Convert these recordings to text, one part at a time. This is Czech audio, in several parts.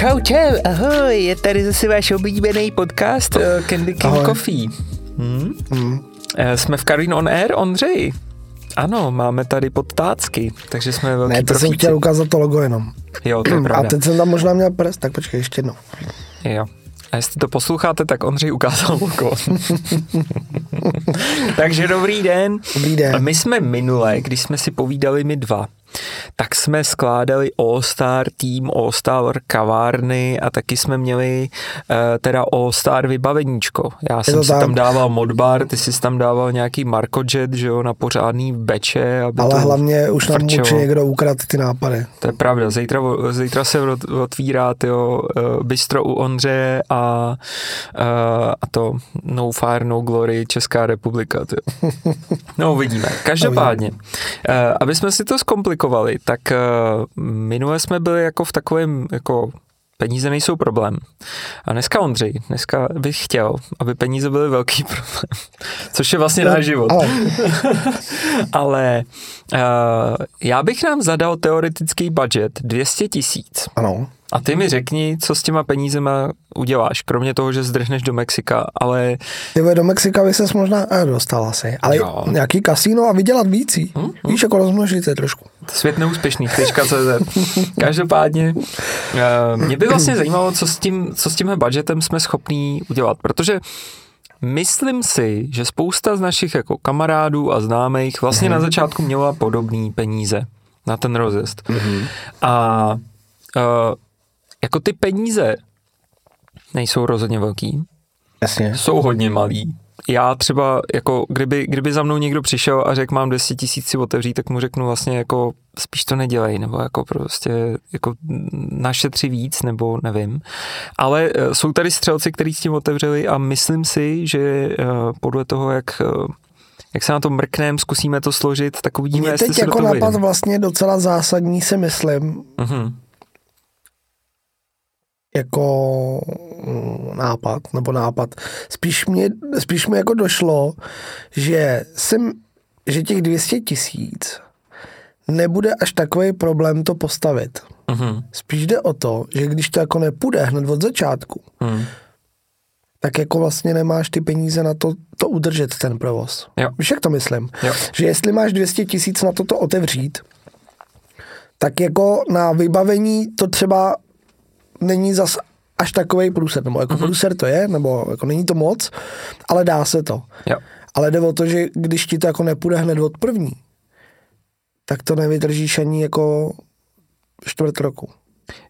Čau, čau, ahoj, je tady zase váš oblíbený podcast uh, Candy King Ahoj. Coffee. Hmm? Mm. Uh, jsme v Karin on Air, Ondřej. Ano, máme tady podtácky, takže jsme velký Ne, to jsem profíci. chtěl ukázat to logo jenom. Jo, to je A pravda. teď jsem tam možná měl prst, tak počkej, ještě jednou. Jo. A jestli to posloucháte, tak Ondřej ukázal logo. Takže dobrý den. Dobrý den. My jsme minule, když jsme si povídali my dva, tak jsme skládali All-Star tým, All-Star kavárny a taky jsme měli uh, teda All-Star vybaveníčko. Já jsem si tak. tam dával modbar, ty jsi tam dával nějaký Markojet, že jo, na pořádný beče. Aby Ale hlavně už nám frčelo. určitě někdo ukradl ty nápady. To je pravda, zítra, zítra se ot- otvírá tyjo, uh, bistro u Ondřeje a, uh, a to No Fire, No Glory, Česká republika. Tyjo. No uvidíme. Každopádně, aby jsme si to zkomplikovali, tak uh, minule jsme byli jako v takovém jako Peníze nejsou problém. A dneska Ondřej, dneska bych chtěl, aby peníze byly velký problém. Což je vlastně náš život. Ale Ale uh, já bych nám zadal teoretický budget 200 tisíc. ano, A ty mi řekni, co s těma penízema uděláš, kromě toho, že zdrhneš do Mexika, ale ty vole, do Mexika by ses možná eh, dostal asi. Ale Jo. nějaký kasíno a vydělat víc. Hm, Víš, jako rozmnožit se trošku. svět neúspěšný, tečka.cz. Každopádně, uh, mě by vlastně zajímalo, co s, tím, co s tímhle budgetem jsme schopní udělat, protože Myslím si, že spousta z našich jako kamarádů a známých vlastně na začátku měla podobné peníze na ten rozjezd. A uh, jako ty peníze nejsou rozhodně velký, Jasně. jsou hodně malý. Já třeba, jako kdyby, kdyby za mnou někdo přišel a řekl, mám 200 tisíc si otevřít, tak mu řeknu vlastně jako spíš to nedělej, nebo jako prostě jako našetři víc, nebo nevím. Ale eh, jsou tady střelci, kteří s tím otevřeli a myslím si, že eh, podle toho, jak eh, jak se na to mrknem, zkusíme to složit, tak uvidíme, Mě jestli teď se jako napad vlastně docela zásadní, si myslím, Mhm. Jako mm, nápad, nebo nápad. Spíš mě, spíš mi jako došlo, že jsem, že těch 200 tisíc nebude až takový problém to postavit. Mhm. Spíš jde o to, že když to jako nepůjde hned od začátku, Mhm. tak jako vlastně nemáš ty peníze na to, to udržet ten provoz. Jo. Víš, jak to myslím? Jo. Že jestli máš 200 tisíc na toto otevřít, tak jako na vybavení to třeba není zas až takový průser, nebo jako mm-hmm. průser to je, nebo jako není to moc, ale dá se to. Jo. Ale jde o to, že když ti to jako nepůjde hned od první, tak to nevydržíš ani jako čtvrt roku.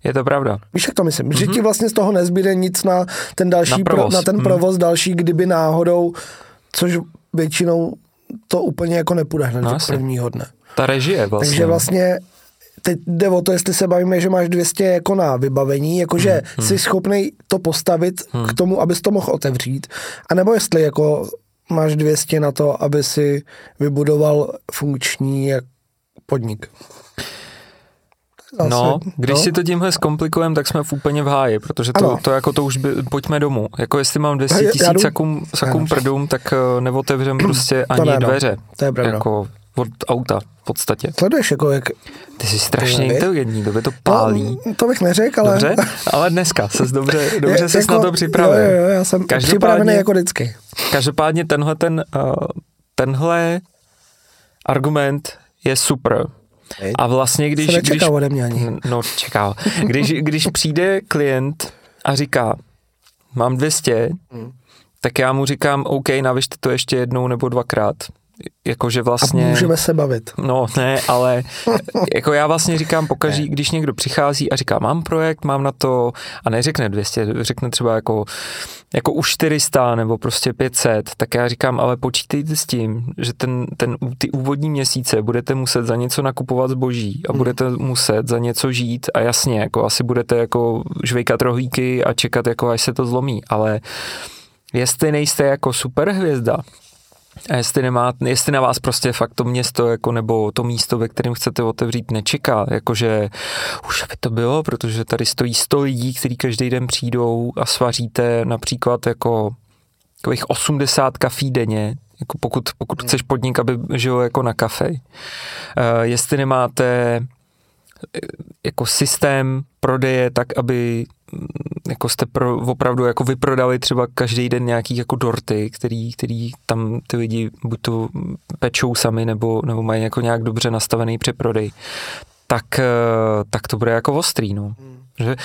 Je to pravda. Víš, jak to myslím? Mm-hmm. Že ti vlastně z toho nezbyde nic na ten další, Na provoz. pro, na ten Mhm. provoz další, kdyby náhodou, což většinou to úplně jako nepůjde hned No no, jasně. prvního dne. Ta režie vlastně. Takže vlastně teď jde o to, jestli se bavíme, že máš 200 jako na vybavení, jakože Hmm, hmm, jsi schopný to postavit hmm. k tomu, abys to mohl otevřít, anebo jestli jako máš 200 na to, aby si vybudoval funkční jak podnik. Zase, No, když si to tímhle zkomplikujeme, tak jsme v úplně v háji, protože to, Ano. to jako to už by, pojďme domů. Jako jestli mám 200 Já- já tisíc sakum Ano. prdům, tak uh, neotevřem prostě ani ne, no. dveře. To je pravda. Jako od auta v podstatě. Sleduješ, jako jak... Ty jsi strašně Zajímavý. inteligentní, to by to pálí. To, to bych neřekl, ale... Dobře, ale dneska ses dobře, dobře Je- ses na to připravil. Jo, jo, já jsem Každopádně- připravený jako vždycky. Každopádně tenhle, ten, uh, tenhle argument je super. A vlastně, když... Se když ode mě ani. No, čekal. Když, když přijde klient a říká, mám 200, Hmm. tak já mu říkám, OK, navyšte to ještě jednou nebo dvakrát. Jakože A vlastně... můžeme se bavit. No ne, ale jako já vlastně říkám pokaží, když někdo přichází a říká, mám projekt, mám na to a neřekne 200, řekne třeba jako, jako už 400 nebo prostě 500, tak já říkám, ale počítejte s tím, že ten, ten, ty úvodní měsíce budete muset za něco nakupovat zboží a budete muset za něco žít a jasně, jako asi budete jako žvejkat rohlíky a čekat, jako až se to zlomí, ale jestli nejste jako superhvězda, a jestli, nemá, jestli na vás prostě fakt to město jako nebo to místo, ve kterém chcete otevřít, nečeká, jakože už by to bylo, protože tady stojí 100 lidí, kteří každý den přijdou a svaříte například jako takových 80 kafí denně, jako pokud, pokud chceš podnik, aby žil jako na kafe. Uh, jestli nemáte jako systém prodeje tak, aby jako jste pro, opravdu jako vyprodali třeba každý den nějaký jako dorty, který, který tam ty lidi buď to pečou sami, nebo, nebo mají jako nějak dobře nastavený přeprodej, tak, eh, tak to bude jako ostrý, no. Hmm. Že,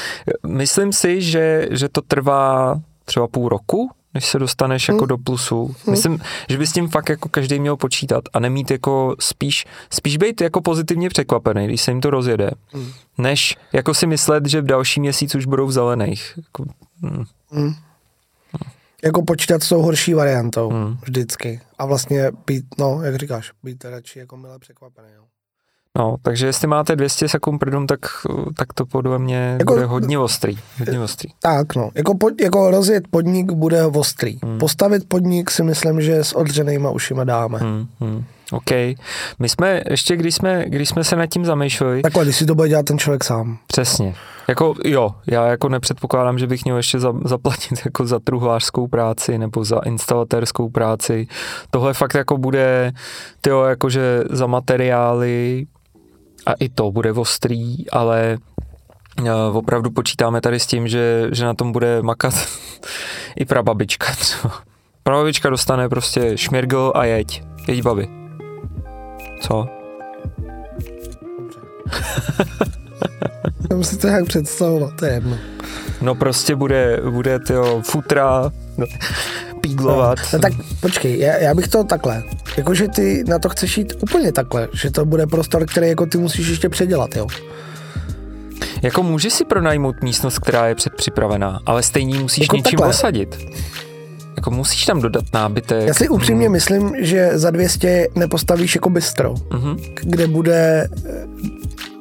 myslím si, že, že to trvá třeba půl roku, než se dostaneš jako hmm. do plusu. Hmm. Myslím, že by s tím fakt jako každý měl počítat a nemít jako spíš, spíš být jako pozitivně překvapený, když se jim to rozjede, hmm. než jako si myslet, že v další měsíc už budou v zelených. Jako, hmm. Hmm. Jako počítat s tou horší variantou hmm. vždycky. A vlastně být, no, jak říkáš, být radši jako milé překvapený. No. No, takže jestli máte 200 sekund prdum, tak, tak to podle mě jako, bude hodně ostrý. Hodně ostrý. Tak no, jako, pod, jako rozjet podnik bude ostrý. Hmm. Postavit podnik si myslím, že s odřenýma ušima dáme. Hmm, hmm. OK. My jsme, ještě když jsme, když jsme se nad tím zamýšleli... Takhle, když si to bude dělat ten člověk sám. Přesně. Jako jo, já jako nepředpokládám, že bych měl ještě za, zaplatit jako za truhlářskou práci nebo za instalatérskou práci. Tohle fakt jako bude, tyjo, jakože za materiály, a i to bude ostrý, ale eh, opravdu počítáme tady s tím, že, že na tom bude makat i prababička třeba. Prababička dostane prostě šmirgl a jeď. Jeď babi. Co? Já si to jak představovat, to je jedno. No prostě bude, bude tyjo, futra, pídlovat. No, no tak počkej, já, já bych to takhle. Jakože ty na to chceš jít úplně takhle, že to bude prostor, který jako ty musíš ještě předělat, jo? Jako můžeš si pronajmout místnost, která je předpřipravená, ale stejně musíš jako něčím takhle. osadit. Jako musíš tam dodat nábytek. Já si upřímně hmm. myslím, že za 200 nepostavíš jako bistro, hmm. kde bude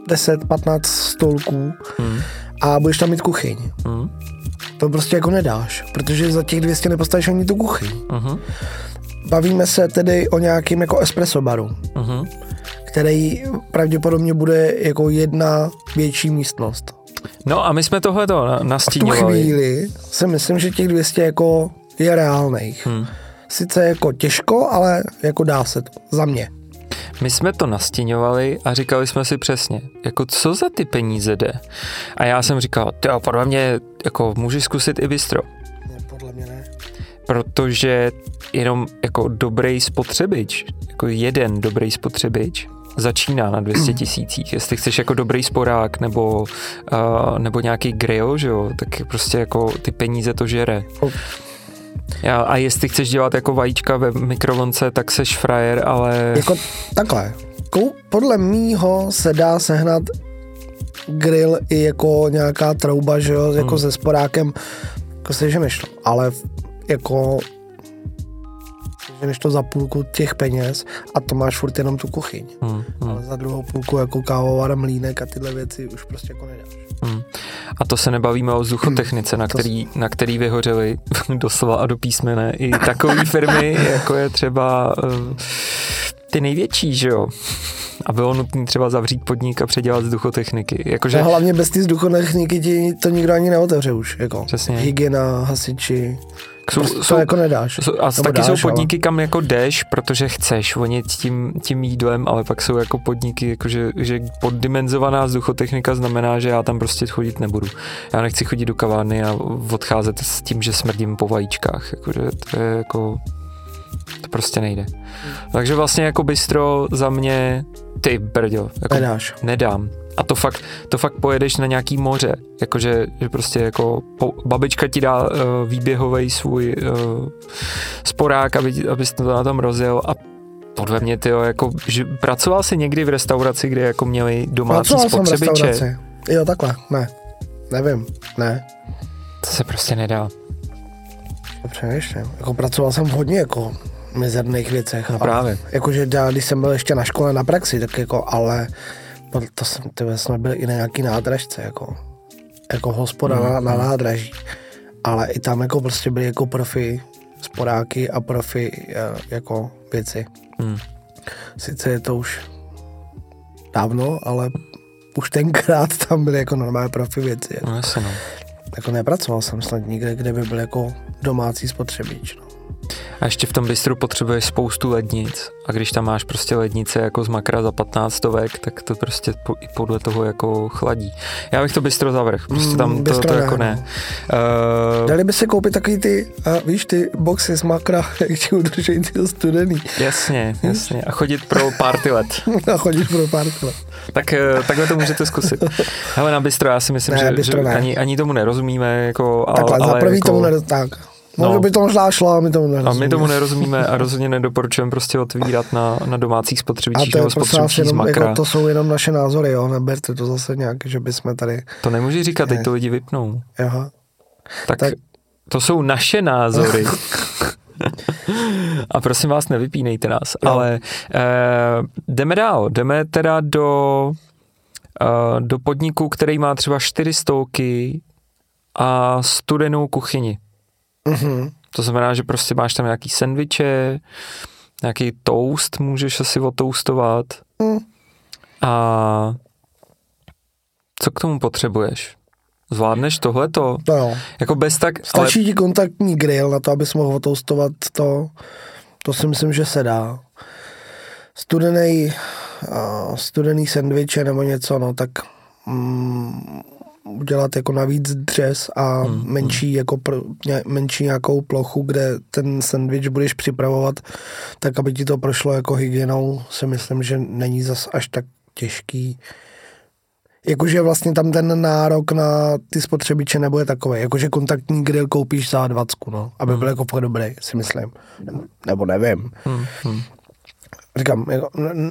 10-15 stolků hmm. a budeš tam mít kuchyň. Hmm. To prostě jako nedáš, protože za těch 200 nepostavíš ani tu kuchyň. Uh-huh. Bavíme se tedy o nějakým jako espresso baru, uh-huh. který pravděpodobně bude jako jedna větší místnost. No a my jsme tohle to nastíňovali. v tu chvíli si myslím, že těch 200 jako je reálných. Hmm. Sice jako těžko, ale jako dá se to. Za mě. My jsme to nastěňovali a říkali jsme si přesně, jako co za ty peníze jde. A já jsem říkal, ty podle mě, jako můžeš zkusit i bistro. Ne, podle mě ne. Protože jenom jako dobrý spotřebič, jako jeden dobrý spotřebič, začíná na 200 tisících. Jestli chceš jako dobrý sporák nebo, uh, nebo nějaký grill, že jo, tak prostě jako ty peníze to žere. Já, a jestli chceš dělat jako vajíčka ve mikrovlnce, tak seš frajer, ale... Jako takhle. Podle mýho se dá sehnat grill i jako nějaká trouba, že jo, jako hmm. se sporákem, jako se než to, ale jako než to za půlku těch peněz a to máš furt jenom tu kuchyň. Hmm, hmm. Ale za druhou půlku jako kávovar, mlínek a tyhle věci už prostě jako nedáš. Hmm. A to se nebavíme o vzduchotechnice, na který, na který vyhořeli doslova a do písmene i takové firmy, jako je třeba uh, ty největší, že jo? A bylo nutné třeba zavřít podnik a předělat vzduchotechniky. Jakože... A hlavně bez ty vzduchotechniky ti to nikdo ani neotevře už. Jako. Přesně. Hygiena, hasiči. Jsou, prostě jsou, to jako nedáš. Jsou, a taky dáš, jsou podniky, ale... kam jako jdeš, protože chceš vonit tím, tím jídlem, ale pak jsou jako podniky, jako že, že poddimenzovaná vzduchotechnika znamená, že já tam prostě chodit nebudu. Já nechci chodit do kavárny a odcházet s tím, že smrdím po vajíčkách. Jakože to je jako to prostě nejde. Hmm. Takže vlastně jako bistro za mě, ty brďo, jako Nedáš. nedám. A to fakt, to fakt pojedeš na nějaký moře, jakože že prostě jako po, babička ti dá uh, výběhový svůj uh, sporák, aby, abys to na tom rozjel a podle mě, ty jako, že pracoval jsi někdy v restauraci, kde jako měli domácí pracoval spotřebiče? Jsem v jo, takhle, ne. Nevím, ne. To se prostě nedá. Přemýšlím. Jako pracoval jsem hodně jako mizerných věcech. No právě. Jakože když jsem byl ještě na škole na praxi, tak jako, ale to jsem, ty jsme byli i na nějaký nádražce, jako, jako hospoda na, na mhm. nádraží. Ale i tam jako prostě byli jako profi sporáky a profi eh, jako věci. Mm. Sice je to už dávno, ale už tenkrát tam byly jako normální profi věci. Jako. No, jasně, no. Jako nepracoval jsem snad nikde, kde by byl jako domácí spotřebič. No. A ještě v tom bistru potřebuješ spoustu lednic. A když tam máš prostě lednice jako z makra za 15 stovek, tak to prostě po, i podle toho jako chladí. Já bych to bistro zavrh, prostě tam Mm, to, to jako ne. Uh, Dali by si koupit takový ty, uh, víš, ty boxy z makra, jak ti udržejí ty studený jasně, jasně. A chodit pro party let. a chodíš pro pár let. Tak eh, takhle to můžete zkusit. Ale na bistro já si myslím, Ne, že, že ne. ani, ani tomu nerozumíme. Jako, ale, Takhle, ale za prvý jako, tomu nedo... Tak. No. Možná by to možná šlo, a my tomu A nerozumíme. my tomu nerozumíme a rozhodně nedoporučujeme prostě otvírat na, na domácích A spotřebičích nebo spotřebičích z jenom, makra. jako, to jsou jenom naše názory, jo, neberte to zase nějak, že bychom tady, To nemůžeš říkat, teď to lidi vypnou. aha. Tak, Tak- tak to jsou naše názory. A prosím vás, nevypínejte nás. Jo. Ale eh, jdeme dál. Jdeme teda do, eh, do podniku, který má třeba čtyři stolky a studenou kuchyni. Mhm. To znamená, že prostě máš tam nějaký sendviče, nějaký toast můžeš asi otoustovat. Mm. A co k tomu potřebuješ? Zvládneš tohleto? No jo. Jako bez tak... Ale, Stačí ti kontaktní grill na to, abys mohl otoustovat to, to si myslím, že se dá. Studený, uh, studený sendviče nebo něco, no tak mm, udělat jako navíc dřez a Hmm, hmm, menší, jako pr, ně, menší nějakou plochu, kde ten sendvič budeš připravovat, tak aby ti to prošlo jako hygienou, si myslím, že není zas až tak těžký. Jakože vlastně tam ten nárok na ty spotřebiče nebude takový. Jakože kontaktní grill koupíš za 20, no, aby byl jako fakt dobrý, si myslím. Nebo nevím. hm, hm. Říkám, jako,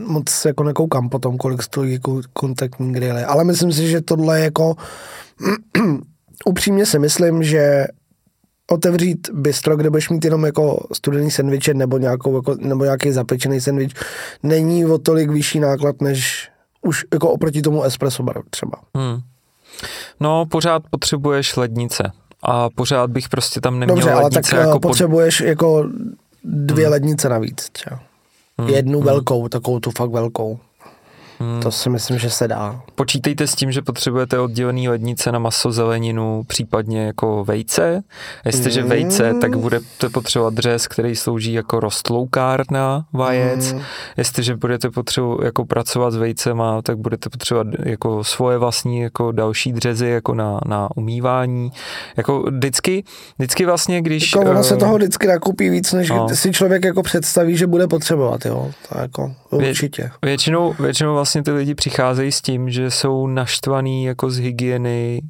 moc jako nekoukám potom, kolik stojí jako kontaktní grily, ale myslím si, že tohle je jako upřímně si myslím, že otevřít bistro, kde budeš mít jenom jako studený sendviče nebo, nějakou, jako, nebo nějaký zapečený sendvič, není o tolik vyšší náklad, než už jako oproti tomu espresso baru třeba. Hmm. No, pořád potřebuješ lednice. A pořád bych prostě tam neměl Dobře, ale tak lednice jako jako pod... potřebuješ jako dvě lednice navíc třeba. Jednu hmm. velkou, takovou tu fakt velkou. Hmm. To si myslím, že se dá. Počítejte s tím, že potřebujete oddělený lednice na maso, zeleninu, případně jako vejce. Jestliže Mm. vejce, tak budete potřebovat dřez, který slouží jako rostloukárna vajec. Mm. Jestliže budete potřebovat jako pracovat s vejcema, tak budete potřebovat jako svoje vlastní jako další dřezy jako na, na umývání. Jako vždycky, vždycky vlastně, když... Jako ono eh, se toho vždycky nakupí víc, než no. si člověk jako představí, že bude potřebovat, jo. To jako Vě- určitě. Většinou, většinou vlastně ty lidi přicházejí s tím, že jsou naštvaný jako z hygieny,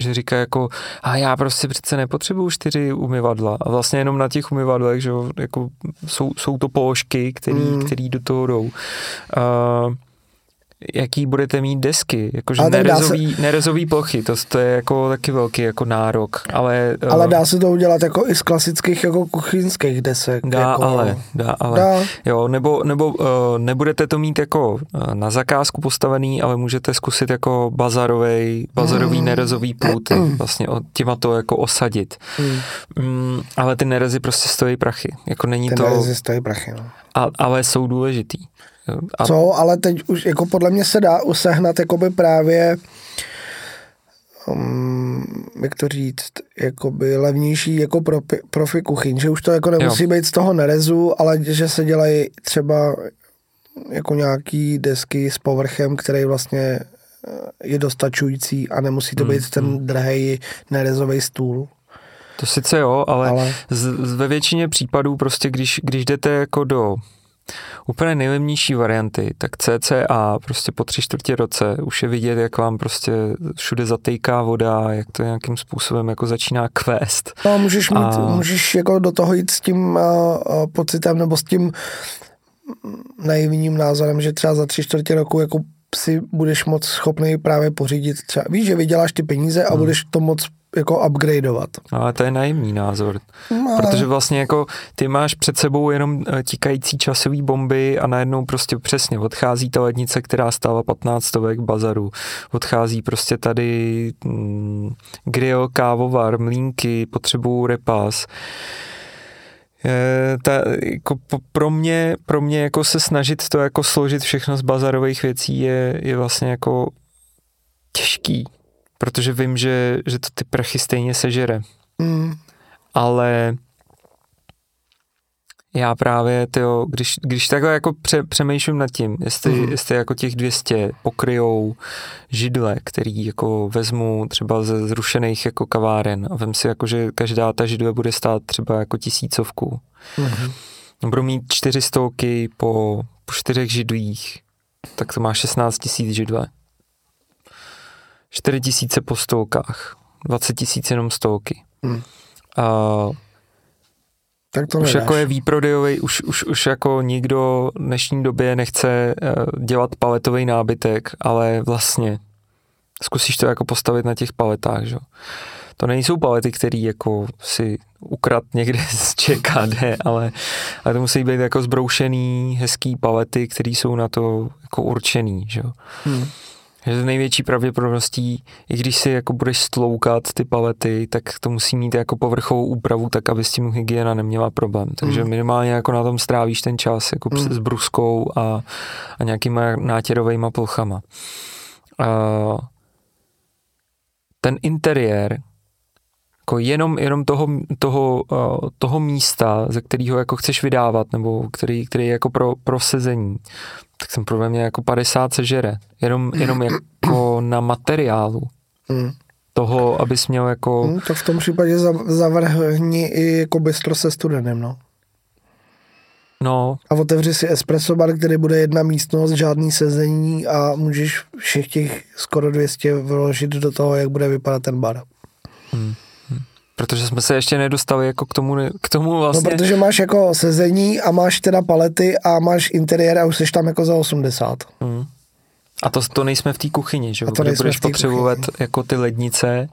že říká jako, a já prostě přece nepotřebuju čtyři umyvadla. A vlastně jenom na těch umyvadlech, že jako jsou, jsou to položky, který, Mm. který do toho jdou. Uh, jaký budete mít desky, jakože tak dá nerezový, nerezový plochy, to, to je jako taky velký jako nárok, ale, eh, Ale dá se to udělat jako i z klasických jako kuchyňských desek. Dá jako, ale, dá ale. Dá. Jo, nebo, nebo uh, nebudete to mít jako uh, na zakázku postavený, ale můžete zkusit jako bazarový, bazarový Mm. nerezový pluty, vlastně o- těma to jako osadit. Hmm. Mm, ale ty nerezy prostě stojí prachy. Jako není Ty to, nerezy stojí prachy, no. a, ale jsou důležitý. A Co, ale teď už jako podle mě se dá usehnat jakoby právě um, jak to říct, jakoby levnější jako profi, profi kuchyň, že už to jako nemusí jo. být z toho nerezu, ale že se dělají třeba jako nějaký desky s povrchem, který vlastně eh, je dostačující a nemusí to Hmm, být ten drahý nerezový stůl. To sice jo, ale, ale... Ale Z, z, ve většině případů prostě, když, když jdete jako do úplně nejlevnější varianty, tak CCA prostě po tři čtvrtě roce už je vidět, jak vám prostě všude zatejká voda, jak to nějakým způsobem jako začíná kvést. no, můžeš, mít, A- můžeš jako do toho jít s tím uh, uh, pocitem nebo s tím naivním názorem, že třeba za tři čtvrtě roku jako si budeš moc schopný právě pořídit třeba, víš, že vyděláš ty peníze a Hmm. budeš to moc jako upgradeovat. Ale to je naivní názor, No, protože vlastně jako ty máš před sebou jenom eh, tikající časový bomby a najednou prostě přesně odchází ta lednice, která stála 15 stovek bazaru, odchází prostě tady mm, grill, kávovar, mlínky, potřebují repas. Ta, jako pro mě, pro mě jako se snažit to jako složit všechno z bazarových věcí je, je vlastně jako těžký, protože vím, že, že to ty prachy stejně sežere. Mm, ale já právě, tyjo, když, když takhle jako pře, přemýšlím nad tím, jestli, mm. jestli jako těch 200 pokryjou židle, který jako vezmu třeba ze zrušených jako kaváren a vem si jako, že každá ta židle bude stát třeba jako tisícovku. Mm. Budu mít čtyři stovky po, po čtyřech židlích, tak to má 16 tisíc židle. 4 tisíce po stolkách, 20 tisíc jenom stolky. Mm. A tak to už nedáš. jako je výprodejový, už, už, už jako nikdo v dnešní době nechce uh, dělat paletový nábytek, ale vlastně zkusíš to jako postavit na těch paletách, že? To nejsou palety, které jako si ukrad někde z ČKD, ale, ale to musí být jako zbroušený, hezký palety, které jsou na to jako určený, že? Hmm že z největší pravděpodobností, i když si jako budeš stloukat ty palety, tak to musí mít jako povrchovou úpravu, tak aby s tím hygiena neměla problém. Takže mm. minimálně jako na tom strávíš ten čas jako mm. s bruskou a, a nějakýma nátěrovými plochama. A ten interiér, jako jenom, jenom toho, toho, toho místa, ze kterého jako chceš vydávat, nebo který, který je jako pro, pro sezení, tak jsem podle mě jako 50 sežere. Jenom, jenom jako na materiálu. Mm. Toho, abys měl jako... Mm, to v tom případě zavrhni i jako bistro se studenem, no. No. A otevři si espresso bar, který bude jedna místnost, žádný sezení a můžeš všech těch skoro 200 vložit do toho, jak bude vypadat ten bar. Hmm. Protože jsme se ještě nedostali jako k tomu, k tomu vlastně. No, protože máš jako sezení a máš teda palety a máš interiér a už jsi tam jako za 80. Mm. A to, to nejsme v té kuchyni, že? Kde budeš potřebovat kuchyni. jako ty lednice.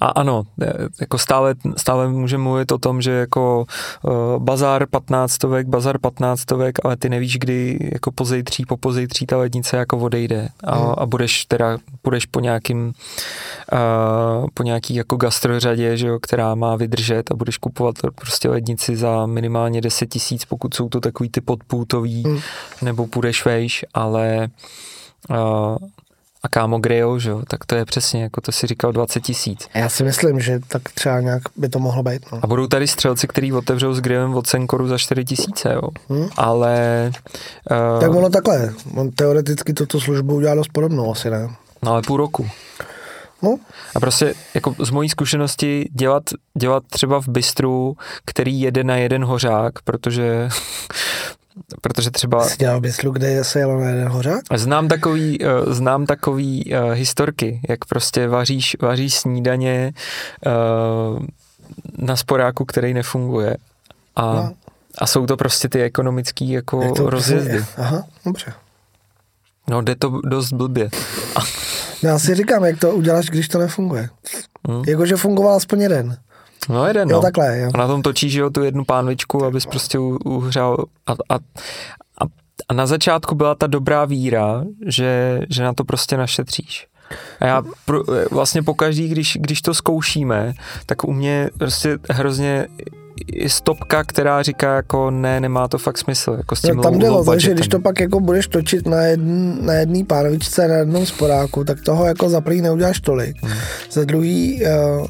A ano, e, jako stále, stále můžeme mluvit o tom, že jako uh, bazár 15 bazar 15 ale ty nevíš, kdy jako pozejtří, po pozejtří ta lednice jako odejde. A, hmm. a budeš teda, budeš po nějakým uh, po nějaký jako gastrořadě, že jo, která má vydržet a budeš kupovat prostě lednici za minimálně 10 tisíc, pokud jsou to takový ty podpůtový, hmm. nebo půjdeš vejš, ale a kámo grill, že jo, tak to je přesně, jako to si říkal 20 tisíc. Já si myslím, že tak třeba nějak by to mohlo být. No. A budou tady střelci, který otevřou s grillem od Senkoru za 4 tisíce, jo. Hmm? Ale... Uh, tak ono takhle, on teoreticky toto službu udělá dost podobnou asi, ne? No ale půl roku. No. A prostě jako z mojí zkušenosti dělat, dělat třeba v bistru, který jede na jeden hořák, protože protože třeba... Jsi dělal byslu, kde se jelo na jeden hořák? Znám takový, uh, znám takový uh, historky, jak prostě vaříš, vaříš snídaně uh, na sporáku, který nefunguje. A, no. a jsou to prostě ty ekonomický jako rozjezdy. Aha, dobře. No, jde to dost blbě. já si říkám, jak to uděláš, když to nefunguje. Hmm. Jakože fungoval aspoň jeden. No jeden, jo, no. takhle, jo. A na tom točíš jo, tu jednu pánvičku, abys prostě uhřál a, a, a, a na začátku byla ta dobrá víra, že, že na to prostě našetříš. A já pro, vlastně pokaždý, když, když to zkoušíme, tak u mě prostě hrozně stopka, která říká jako ne, nemá to fakt smysl. Jako s tím no, tam jde o to, že když to pak jako budeš točit na, jedn, na jedný pánovičce, na jednom sporáku, tak toho jako za prvý neuděláš tolik. Hmm. Za druhý uh,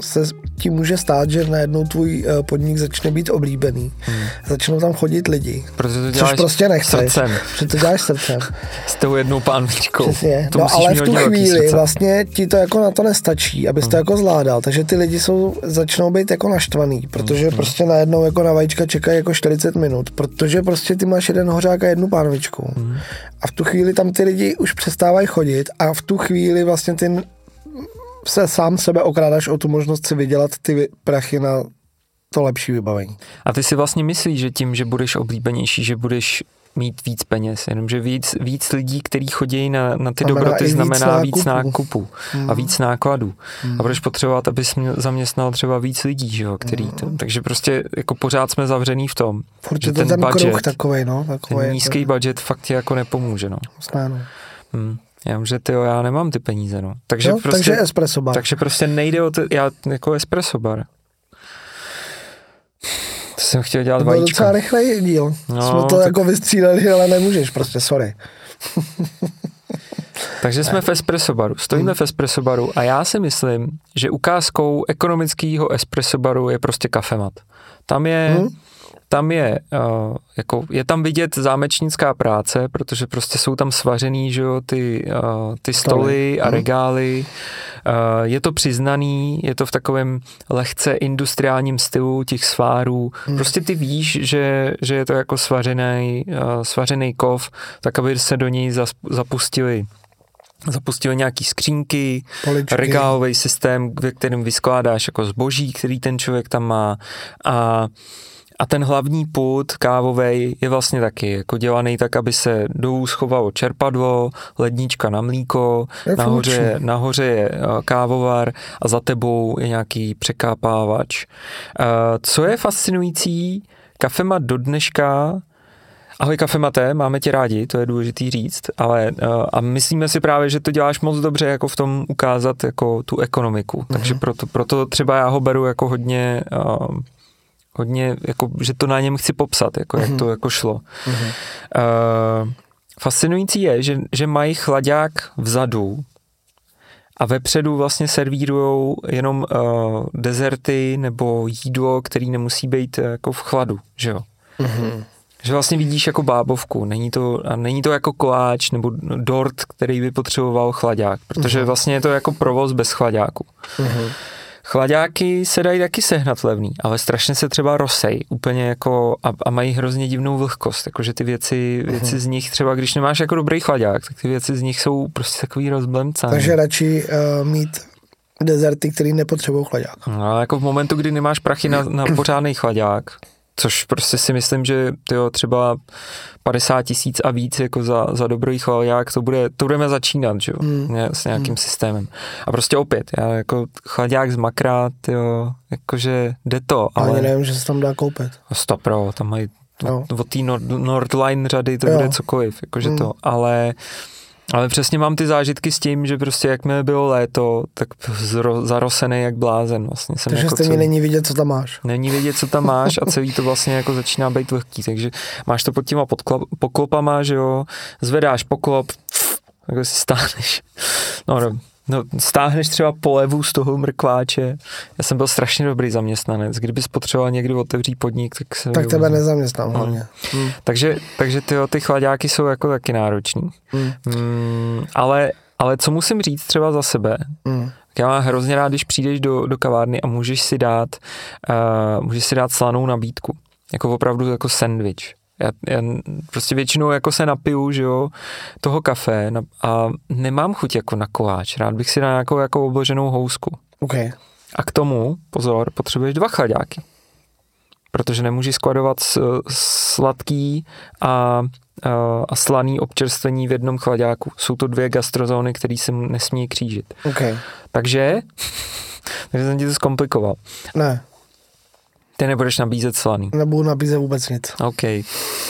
se ti může stát, že najednou tvůj uh, podnik začne být oblíbený. Hmm. Začnou tam chodit lidi. Protože to děláš což prostě nechceš. Srdcem. Protože to děláš srdcem. S tou jednou pánvičkou. To no ale v tu chvíli vlastně ti to jako na to nestačí, abys hmm. to jako zvládal. Takže ty lidi jsou, začnou být jako naštvaný, protože že prostě najednou jako na vajíčka čekají jako 40 minut, protože prostě ty máš jeden hořák a jednu pánvičku. Mm. A v tu chvíli tam ty lidi už přestávají chodit a v tu chvíli vlastně ty se sám sebe okrádáš o tu možnost si vydělat ty prachy na to lepší vybavení. A ty si vlastně myslíš, že tím, že budeš oblíbenější, že budeš mít víc peněz, jenomže víc, víc lidí, kteří chodí na, na ty znamená dobroty, znamená víc nákupu hmm. a víc nákladů. Hmm. A budeš potřebovat, abys zaměstnal třeba víc lidí, že jo, který to, hmm. takže prostě jako pořád jsme zavřený v tom, Furt že ten, ten budget, takovej, no, takovej, ten nízký to... budget fakt ti jako nepomůže, no. no. Hmm. Já že ty já nemám ty peníze, no. Takže, no, prostě, takže espresso bar. Takže prostě nejde o to, já jako espresso bar. To jsem chtěl dělat vajíčko. Byl docela rychlej díl. No, Jsme to tak... jako vystřídali, ale nemůžeš, prostě sorry. Takže jsme v espresso baru. Stojíme hmm. v espresso baru a já si myslím, že ukázkou ekonomického espresso baru je prostě kafemat. Tam je, hmm. Tam je, uh, jako, je tam vidět zámečnická práce, protože prostě jsou tam svařený, že jo, ty, uh, ty stoly a Mhm. regály. Uh, je to přiznaný, je to v takovém lehce industriálním stylu těch svárů. Hmm. Prostě ty víš, že, že je to jako svařený, uh, svařený kov, tak aby se do něj zas, zapustili zapustili nějaký skřínky, Poličky. regálový systém, ve kterém vyskládáš jako zboží, který ten člověk tam má a a ten hlavní pult kávový je vlastně taky jako dělaný tak, aby se dolů schovalo čerpadlo, lednička na mlíko, Je nahoře, nahoře je eh, kávovar a za tebou je nějaký překápávač. Eh, Co je fascinující, kafema do dneška Ahoj kafemate, máme tě rádi, to je důležitý říct, ale uh, a myslíme si právě, že to děláš moc dobře jako v tom ukázat jako tu ekonomiku, mm-hmm. takže proto, proto třeba já ho beru jako hodně, hodně jako, že to na něm chci popsat, jako mm-hmm. jak to jako šlo. Mm-hmm. Uh, fascinující je, že, že mají chlaďák vzadu a vepředu vlastně servírujou jenom uh, dezerty nebo jídlo, který nemusí být eh, jako v chladu, že jo. Mhm. Že vlastně vidíš jako bábovku, není to, a není to jako koláč nebo dort, který by potřeboval chlaďák, protože vlastně je to jako provoz bez chlaďáku. Mhm. Chlaďáky se dají taky sehnat levný, ale strašně se třeba rozsej, úplně jako a, a mají hrozně divnou vlhkost, jakože ty věci, věci z nich třeba, když nemáš jako dobrý chlaďák, tak ty věci z nich jsou prostě takový rozblemcaný. Takže radši uh, mít dezerty, který nepotřebují chlaďák. No, jako v momentu, kdy nemáš prachy na, na pořádný chlaďák, což prostě si myslím, že tyjo, třeba 50 tisíc a víc jako za, za dobrý chlaďák, to, bude, to budeme začínat, že jo, Hmm. mm. s nějakým mm. systémem. A prostě opět, já jako chlaďák z makra, tyjo, jakože jde to, Ale... ale Ani nevím, že se tam dá koupit. stop pro, tam mají Jo. od, od té Nord, Nordline řady to Jo. bude cokoliv, jakože Hmm. to, ale ale přesně mám ty zážitky s tím, že prostě jakmile bylo léto, tak zro, zarosený jak blázen vlastně. Jsem Takže jako stejně celý. není vidět, co tam máš. Není vědět, co tam máš a celý to vlastně jako začíná být vlhký, takže máš to pod těma podkla- poklopama, že jo, zvedáš poklop, takhle si stáhneš, no, no, no, stáhneš třeba polevu z toho mrkváče. Já jsem byl strašně dobrý zaměstnanec, kdyby potřeboval někdy otevřít podnik, tak se Tak tebe nezaměstnám hlavně. Hmm. Takže, takže ty, ty chladáky jsou jako taky náročný. Hmm. Mm, ale, ale co musím říct třeba za sebe, Hmm. tak já mám hrozně rád, když přijdeš do, do kavárny a můžeš si dát, uh, můžeš si dát slanou nabídku. Jako opravdu jako sandwich. Já, já prostě většinou jako se napiju, že jo, toho kafe a nemám chuť jako na koláč. Rád bych si dal nějakou jako obloženou housku. OK. A k tomu, pozor, potřebuješ dva chladáky. Protože nemůžeš skladovat s- sladký a, a, a slaný občerstvení v jednom chladáku. Jsou to dvě gastrozóny, které se nesmí křížit. OK. Takže, takže jsem ti to zkomplikoval. Ne, Ty nebudeš nabízet slaný. nebudu nabízet vůbec nic. OK.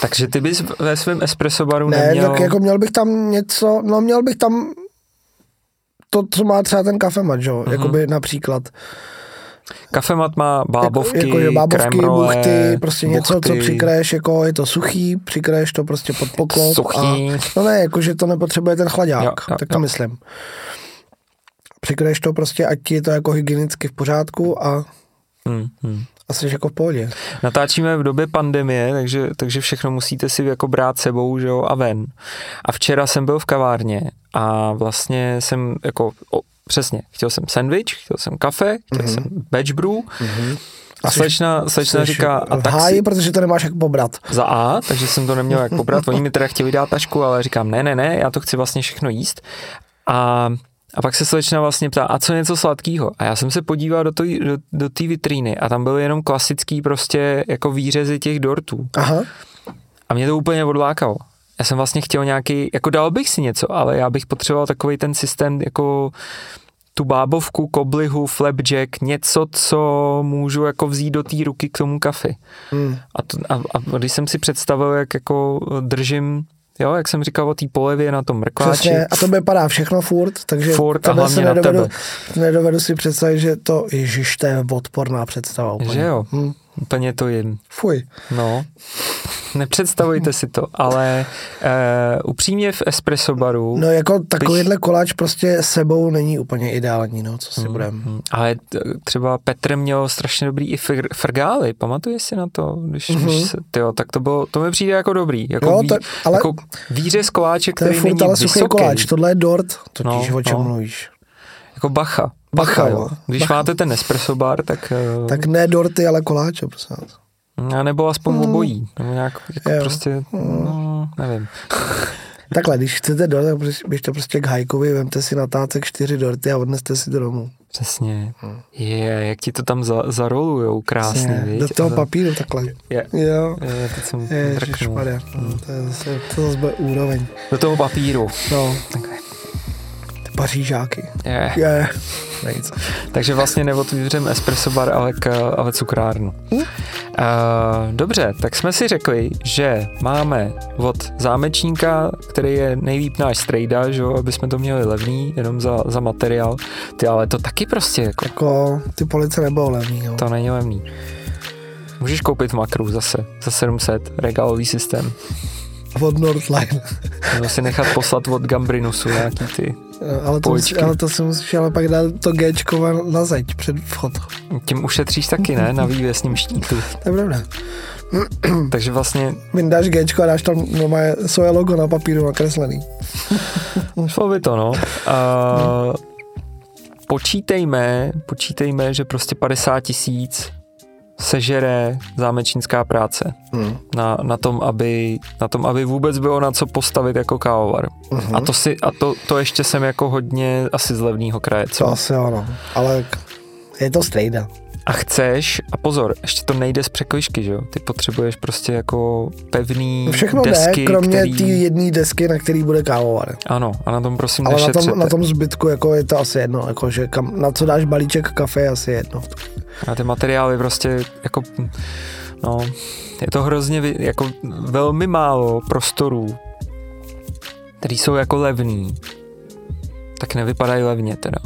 Takže ty bys ve svém espresso baru Ne, neměl... tak jako měl bych tam něco, no měl bych tam to, co má třeba ten kafemat, jo, Mhm. jakoby například. Kafemat má bábovky, jako, že bábovky, brûlée, buchty, prostě něco, co buchty. přikraješ, jako je to suchý, přikraješ to prostě pod poklop. Suchý. A, no ne, jako, že to nepotřebuje ten chlaďák, Jo, jo, tak to jo. myslím. Přikraješ to prostě, ať ti je to jako hygienicky v pořádku a, Hmm, hmm. A jsi jako v pohodě. Natáčíme v době pandemie, takže, takže všechno musíte si jako brát sebou, že jo, a ven. A včera jsem byl v kavárně a vlastně jsem jako, o, přesně, chtěl jsem sandwich, chtěl jsem kafe, chtěl mm-hmm. jsem batch brew mm-hmm. a slečna, slečna Jsi říká, a tak háji, si, protože to nemáš jak pobrat. za A, takže jsem to neměl jak pobrat. Oni mi teda chtěli dát tašku, ale říkám, ne, ne, ne, já to chci vlastně všechno jíst. A, a pak se slečna vlastně ptá, a co něco sladkého? A já jsem se podíval do té do, do vitríny a tam byly jenom klasický prostě jako výřezy těch dortů. Aha, A mě to úplně odlákalo. Já jsem vlastně chtěl nějaký, jako dal bych si něco, ale já bych potřeboval takový ten systém, jako tu bábovku, koblihu, flapjack, něco, co můžu jako vzít do té ruky k tomu kafi. hmm. A, to, a, a když jsem si představil, jak jako držím, jo, jak jsem říkal o té polevě na tom mrkváči, Přesně, a to vypadá všechno furt, takže Furt a hlavně si na nedovedu, tebe. nedovedu si představit, že to, ježiš, to je odporná představa úplně. že jo. Hm. Úplně to jim. Fuj. No, nepředstavujte si to, ale uh, upřímně v espresso baru... No jako takovýhle koláč prostě sebou není úplně ideální, no, co si hmm, budem. Hmm. Ale t- třeba Petr měl strašně dobrý i fr- frgály, pamatuješ si na to? Když, mm-hmm. když se, tyjo, tak to bylo, to mi přijde jako dobrý, jako, Jo, ví, to- ale- jako To je který není vysoký, koláč, tohle je dort, totiž No, o čem no. mluvíš. jako bacha. Bacha, jo. Když Bacha. máte ten espresso bar, tak, eh, Tak ne dorty, ale koláče, prosím vás. a nebo aspoň obojí, nebo nějak jako Jo. prostě, no, nevím. Takhle, když chcete dort, tak prostě- běžte prostě k Hajkovi, vemte si na tácek čtyři dorty a odneste si to domů. Přesně. Je, jak ti to tam za, zarolujou krásně, Přesně, viď? Do toho papíru takhle. Je, Jo. je, teď jsem Ježiš, drknul. Maria, to je zase, to zase bude úroveň. Do toho papíru. No, Takhle. Pařížáky. Je. Je. Nic. Takže vlastně neotvířem espresso bar, ale, k, ale cukrárnu. Hm? Uh, dobře, tak jsme si řekli, že máme od zámečníka, který je nejlíp náš strejda, že jo, aby jsme to měli levný, jenom za, za materiál. Ty, ale to taky prostě, jako, Jako, ty police nebudou levný, no. to není levný. Můžeš koupit makru zase, za 700, regálový systém. Od Northline. Nebo si nechat poslat od Gambrinusu nějaký ty. Ale, to musí, ale to si musíš ale pak dát to Gčko na zeď před vchod. Tím ušetříš taky, ne, na vývěsním štítu. To je pravda. Takže vlastně Vyndáš Gčko a dáš tam no, svoje logo na papíru nakreslený. Šlo by to, no. A počítejme, počítejme, že prostě 50 tisíc sežere zámečnická práce Hmm. na, na, tom, aby, na tom, aby vůbec bylo na co postavit jako kávovar. Mhm. A, to, si, a to, to ještě jsem jako hodně asi z levného kraje. To Co? asi ano. Ale je to strejda. A chceš, a pozor, ještě to nejde z překlišky, že jo? Ty potřebuješ prostě jako pevný Všechno desky, jde, kromě který... té jedné desky, na který bude kávovar. Ano, a na tom prosím Ale na tom, na tom zbytku jako je to asi jedno, jako že kam, na co dáš balíček kafe je asi jedno. A ty materiály prostě jako, no, je to hrozně, jako velmi málo prostorů, který jsou jako levný, tak nevypadají levně teda.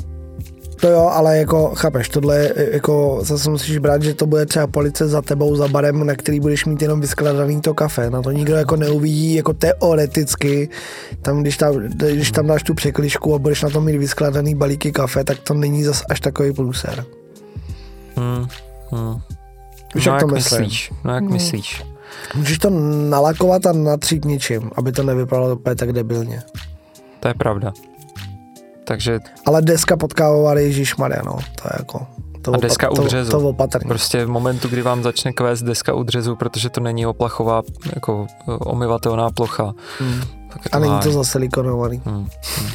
To jo, ale jako, chápeš, tohle je, jako zase musíš brát, že to bude třeba police za tebou, za barem, na který budeš mít jenom vyskladaný to kafe. Na to nikdo jako neuvidí, jako teoreticky. Tam, když tam, když tam dáš tu překližku a budeš na tom mít vyskladaný balíky kafe, tak to není zas až takový průser. Hmm, hmm. Víš, no jak to jak myslím? myslíš? No jak Hmm. myslíš? Můžeš to nalakovat a natřít něčím, aby to nevypadalo úplně tak debilně. To je pravda. Takže Ale deska pod kávovary, ježišmarja, no, to je jako... To A deska u to, dřezu. to opatrně. prostě v momentu, kdy vám začne kvést deska u dřezu, protože to není oplachová, jako eh, omyvatelná plocha. Hmm. A není to háj. zasilikonovaný. Hmm.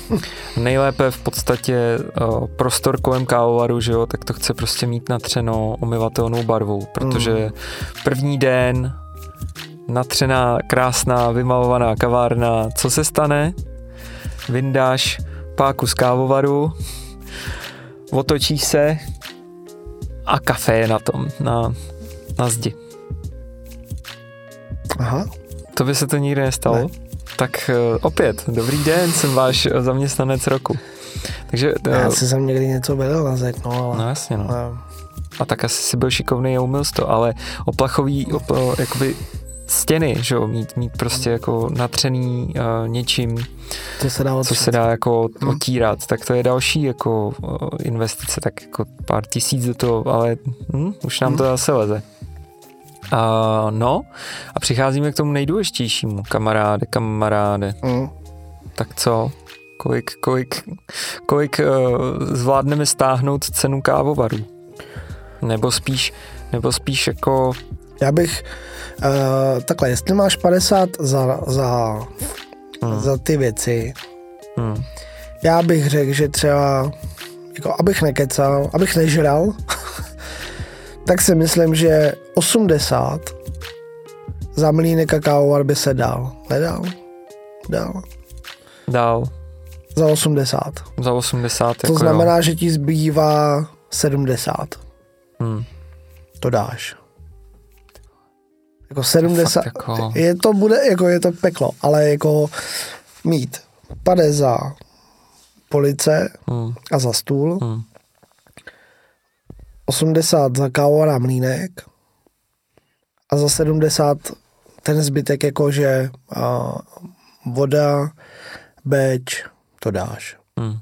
Hmm. Nejlépe v podstatě uh, prostor kolem kávovaru, že jo, tak to chce prostě mít natřeno omyvatelnou barvou, protože první den natřená, krásná, vymalovaná kavárna, co se stane? Vyndáš páku z kávovaru, otočíš se a kafe je na tom, na, na zdi. Aha. To by se to nikdy nestalo. Ne. Tak uh, opět, dobrý den, jsem váš eh, zaměstnanec roku. Takže, uh, Já jsem někdy něco vedl na zeď, no, ale... no jasně, no. A tak asi si byl šikovný a uměl to, ale oplachový, op, jakoby stěny, že jo, mít, mít prostě jako natřený uh, něčím, to se dá co se dá jako Hmm. otírat, tak to je další jako uh, investice, tak jako pár tisíc do toho, ale hm, už nám to Hmm. zase leze. A no, a přicházíme k tomu nejdůležitějšímu, kamaráde, kamaráde. Mm. Tak co? Kolik, kolik, kolik uh, zvládneme stáhnout cenu kávovaru? Nebo spíš, nebo spíš jako, Já bych... Uh, takhle, jestli máš 50 za, za, Hmm. za ty věci, hm, já bych řekl, že třeba, jako abych nekecal, abych nežral, tak si myslím, že 80 za mlínek a kávovar by se dal. Nedal? Dal. dál Za 80. za 80. To jako znamená, že ti zbývá 70. Jo. Hm, To dáš. Jako 70. fakt jako- Je to bude, jako je to peklo, ale jako mít 50 za police hm, a za stůl, hm. 80 za kávovar a mlínek a za 70 ten zbytek jako, že a, voda, beč, to dáš. Hmm.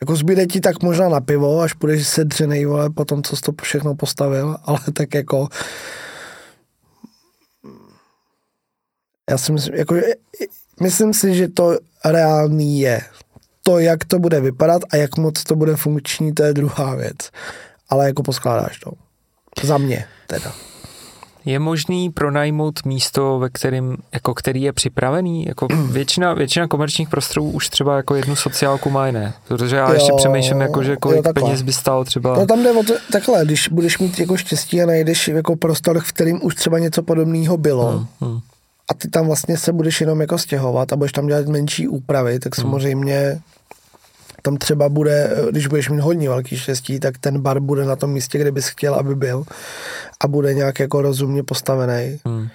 Jako zbyde ti tak možná na pivo, až půjdeš se dřenej, vole, po tom, co jsi to všechno postavil, ale tak jako já si myslím, jako, myslím si, že to reálný je. To, jak to bude vypadat a jak moc to bude funkční, to je druhá věc. Ale jako poskládáš to. Za mě teda. Je možný pronajmout místo, ve kterým, jako který je připravený? Jako většina, většina komerčních prostorů už třeba jako jednu sociálku má jiné. Protože já jo, ještě přemýšlím, jako, že kolik jo, peněz by stál třeba. No tam jde o to, takhle, když budeš mít jako štěstí a najdeš jako prostor, v kterým už třeba něco podobného bylo, hmm, hmm. A ty tam vlastně se budeš jenom jako stěhovat a budeš tam dělat menší úpravy, tak hmm. samozřejmě tam třeba bude, když budeš mít hodně velký štěstí, tak ten bar bude na tom místě, kde bys chtěl, aby byl a bude nějak jako rozumně postavený. Hmm.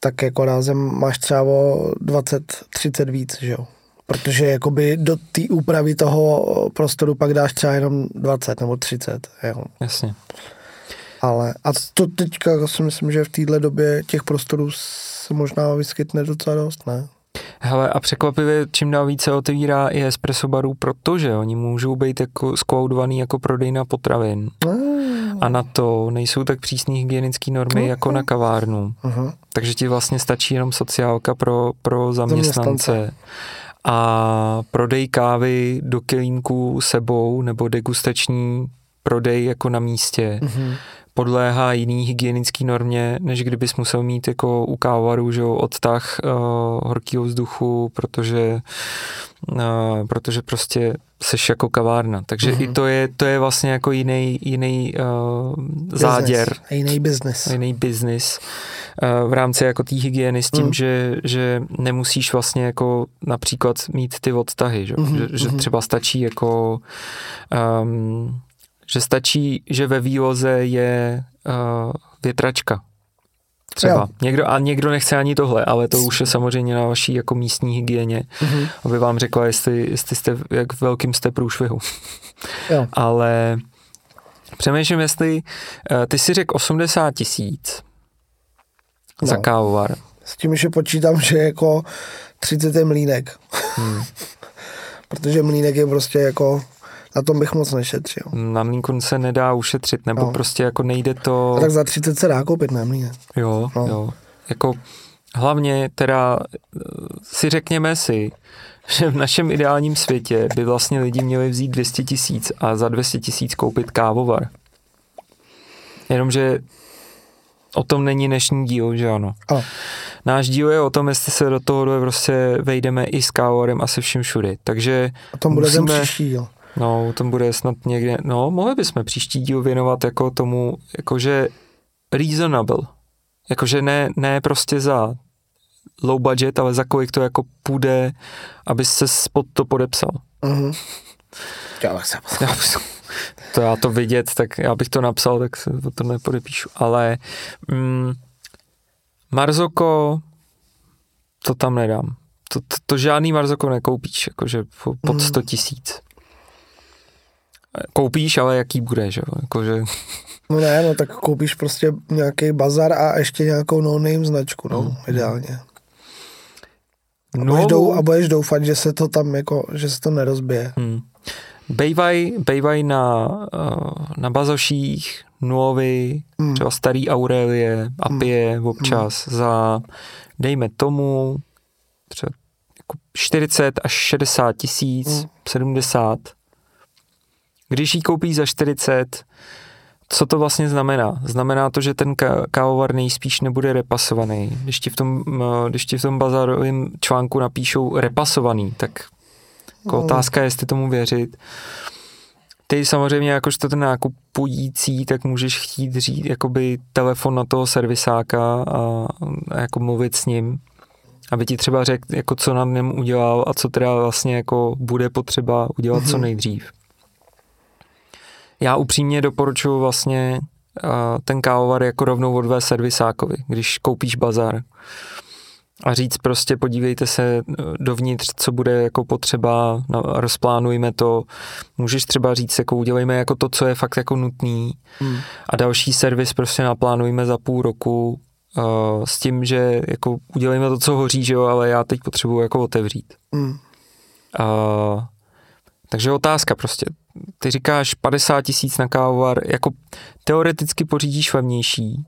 Tak jako rázem máš třeba o 20-30 víc, že jo. Protože jakoby do té úpravy toho prostoru pak dáš třeba jenom 20 nebo 30. Jo. Jasně. Ale a to teďka si myslím, že v téhle době těch prostorů se možná vyskytne docela dost, ne? Hele, a překvapivě čím dál více otevírá i espresso barů, protože oni můžou být jako skoudovaný jako prodejna potravin. A na to nejsou tak přísné hygienické normy jako na kavárnu. Takže ti vlastně stačí jenom sociálka pro, pro zaměstnance. A prodej kávy do kelímku sebou nebo degustační prodej jako na místě. Uh-huh podléhá jiný hygienický normě, než kdybys musel mít jako u kávaru, že odtah uh, horkého vzduchu, protože uh, protože prostě seš jako kavárna. Takže mm-hmm. i to je, to je vlastně jako jiný, jiný uh, záděr. A jiný biznis. Jiný biznis uh, v rámci jako té hygieny s tím, mm. že, že nemusíš vlastně jako například mít ty odtahy, že, mm-hmm. že, že mhm. třeba stačí jako um, že stačí, že ve vývoze je uh, větračka. Třeba. Někdo, a někdo nechce ani tohle, ale to už je samozřejmě na vaší jako místní hygieně, mm-hmm. aby vám řekla, jestli, jestli jste, jak velkým jste průšvihu. Jo. ale přemýšlím, jestli uh, ty si řekl 80 tisíc no. za kávovar. S tím, že počítám, že jako 30 je mlínek. Hmm. Protože mlínek je prostě jako na tom bych moc nešetřil. Na mlínku se nedá ušetřit, nebo no. prostě jako nejde to... A tak za 30 se dá koupit na mlínek. Jo, no. jo. Jako hlavně teda si řekněme si, že v našem ideálním světě by vlastně lidi měli vzít 200 tisíc a za 200 tisíc koupit kávovar. Jenomže o tom není dnešní díl, že ano. A. Náš díl je o tom, jestli se do toho prostě vejdeme i s kávorem a se vším všudy. Takže o tom bude musíme, ten příští díl. No, o tom bude snad někde, no, mohli bychom příští díl věnovat jako tomu, jakože reasonable. Jakože ne, ne prostě za low budget, ale za kolik to jako půjde, aby se pod to podepsal. Mm-hmm. Já to já to vidět, tak já bych to napsal, tak se to nepodepíšu. Ale mm, Marzoko, to tam nedám. To, to, to žádný Marzoko nekoupíš, jakože pod 100 mhm. tisíc koupíš, ale jaký bude, že jo? Jako, že... No ne, no tak koupíš prostě nějaký bazar a ještě nějakou no-name značku, no, mm. ideálně. A, no, budeš dou, a budeš doufat, že se to tam jako, že se to nerozbije. Hmm. Bejvaj, bejvaj na, eh, na bazoších, nulovy, hmm. třeba starý Aurelie, Apie hmm. občas hmm. za, dejme tomu, třeba jako 40 až 60 tisíc, hmm. 70 když ji koupí za 40, co to vlastně znamená? Znamená to, že ten kávovar nejspíš nebude repasovaný. Když ti v tom, když ti v tom bazarovém článku napíšou repasovaný, tak jako no. otázka je, jestli tomu věřit. Ty samozřejmě, jakožto ten nákupující, tak můžeš chtít říct jakoby telefon na toho servisáka a, a jako mluvit s ním, aby ti třeba řekl, jako co na něm udělal a co teda vlastně jako bude potřeba udělat mm-hmm. co mhm. nejdřív. Já upřímně doporučuji vlastně uh, ten kávovar jako rovnou odvé servisákovi, když koupíš bazar. a říct prostě podívejte se eh, dovnitř, co bude jako potřeba, rozplánujme to. Můžeš třeba říct, jako udělejme jako to, co je fakt jako nutný hmm. a další servis prostě naplánujme za půl roku uh, s tím, že jako udělejme to, co hoří, že jo, ale já teď potřebuji jako otevřít. Hmm. Uh, takže otázka prostě. Ty říkáš 50 tisíc na kávovar, jako teoreticky pořídíš levnější,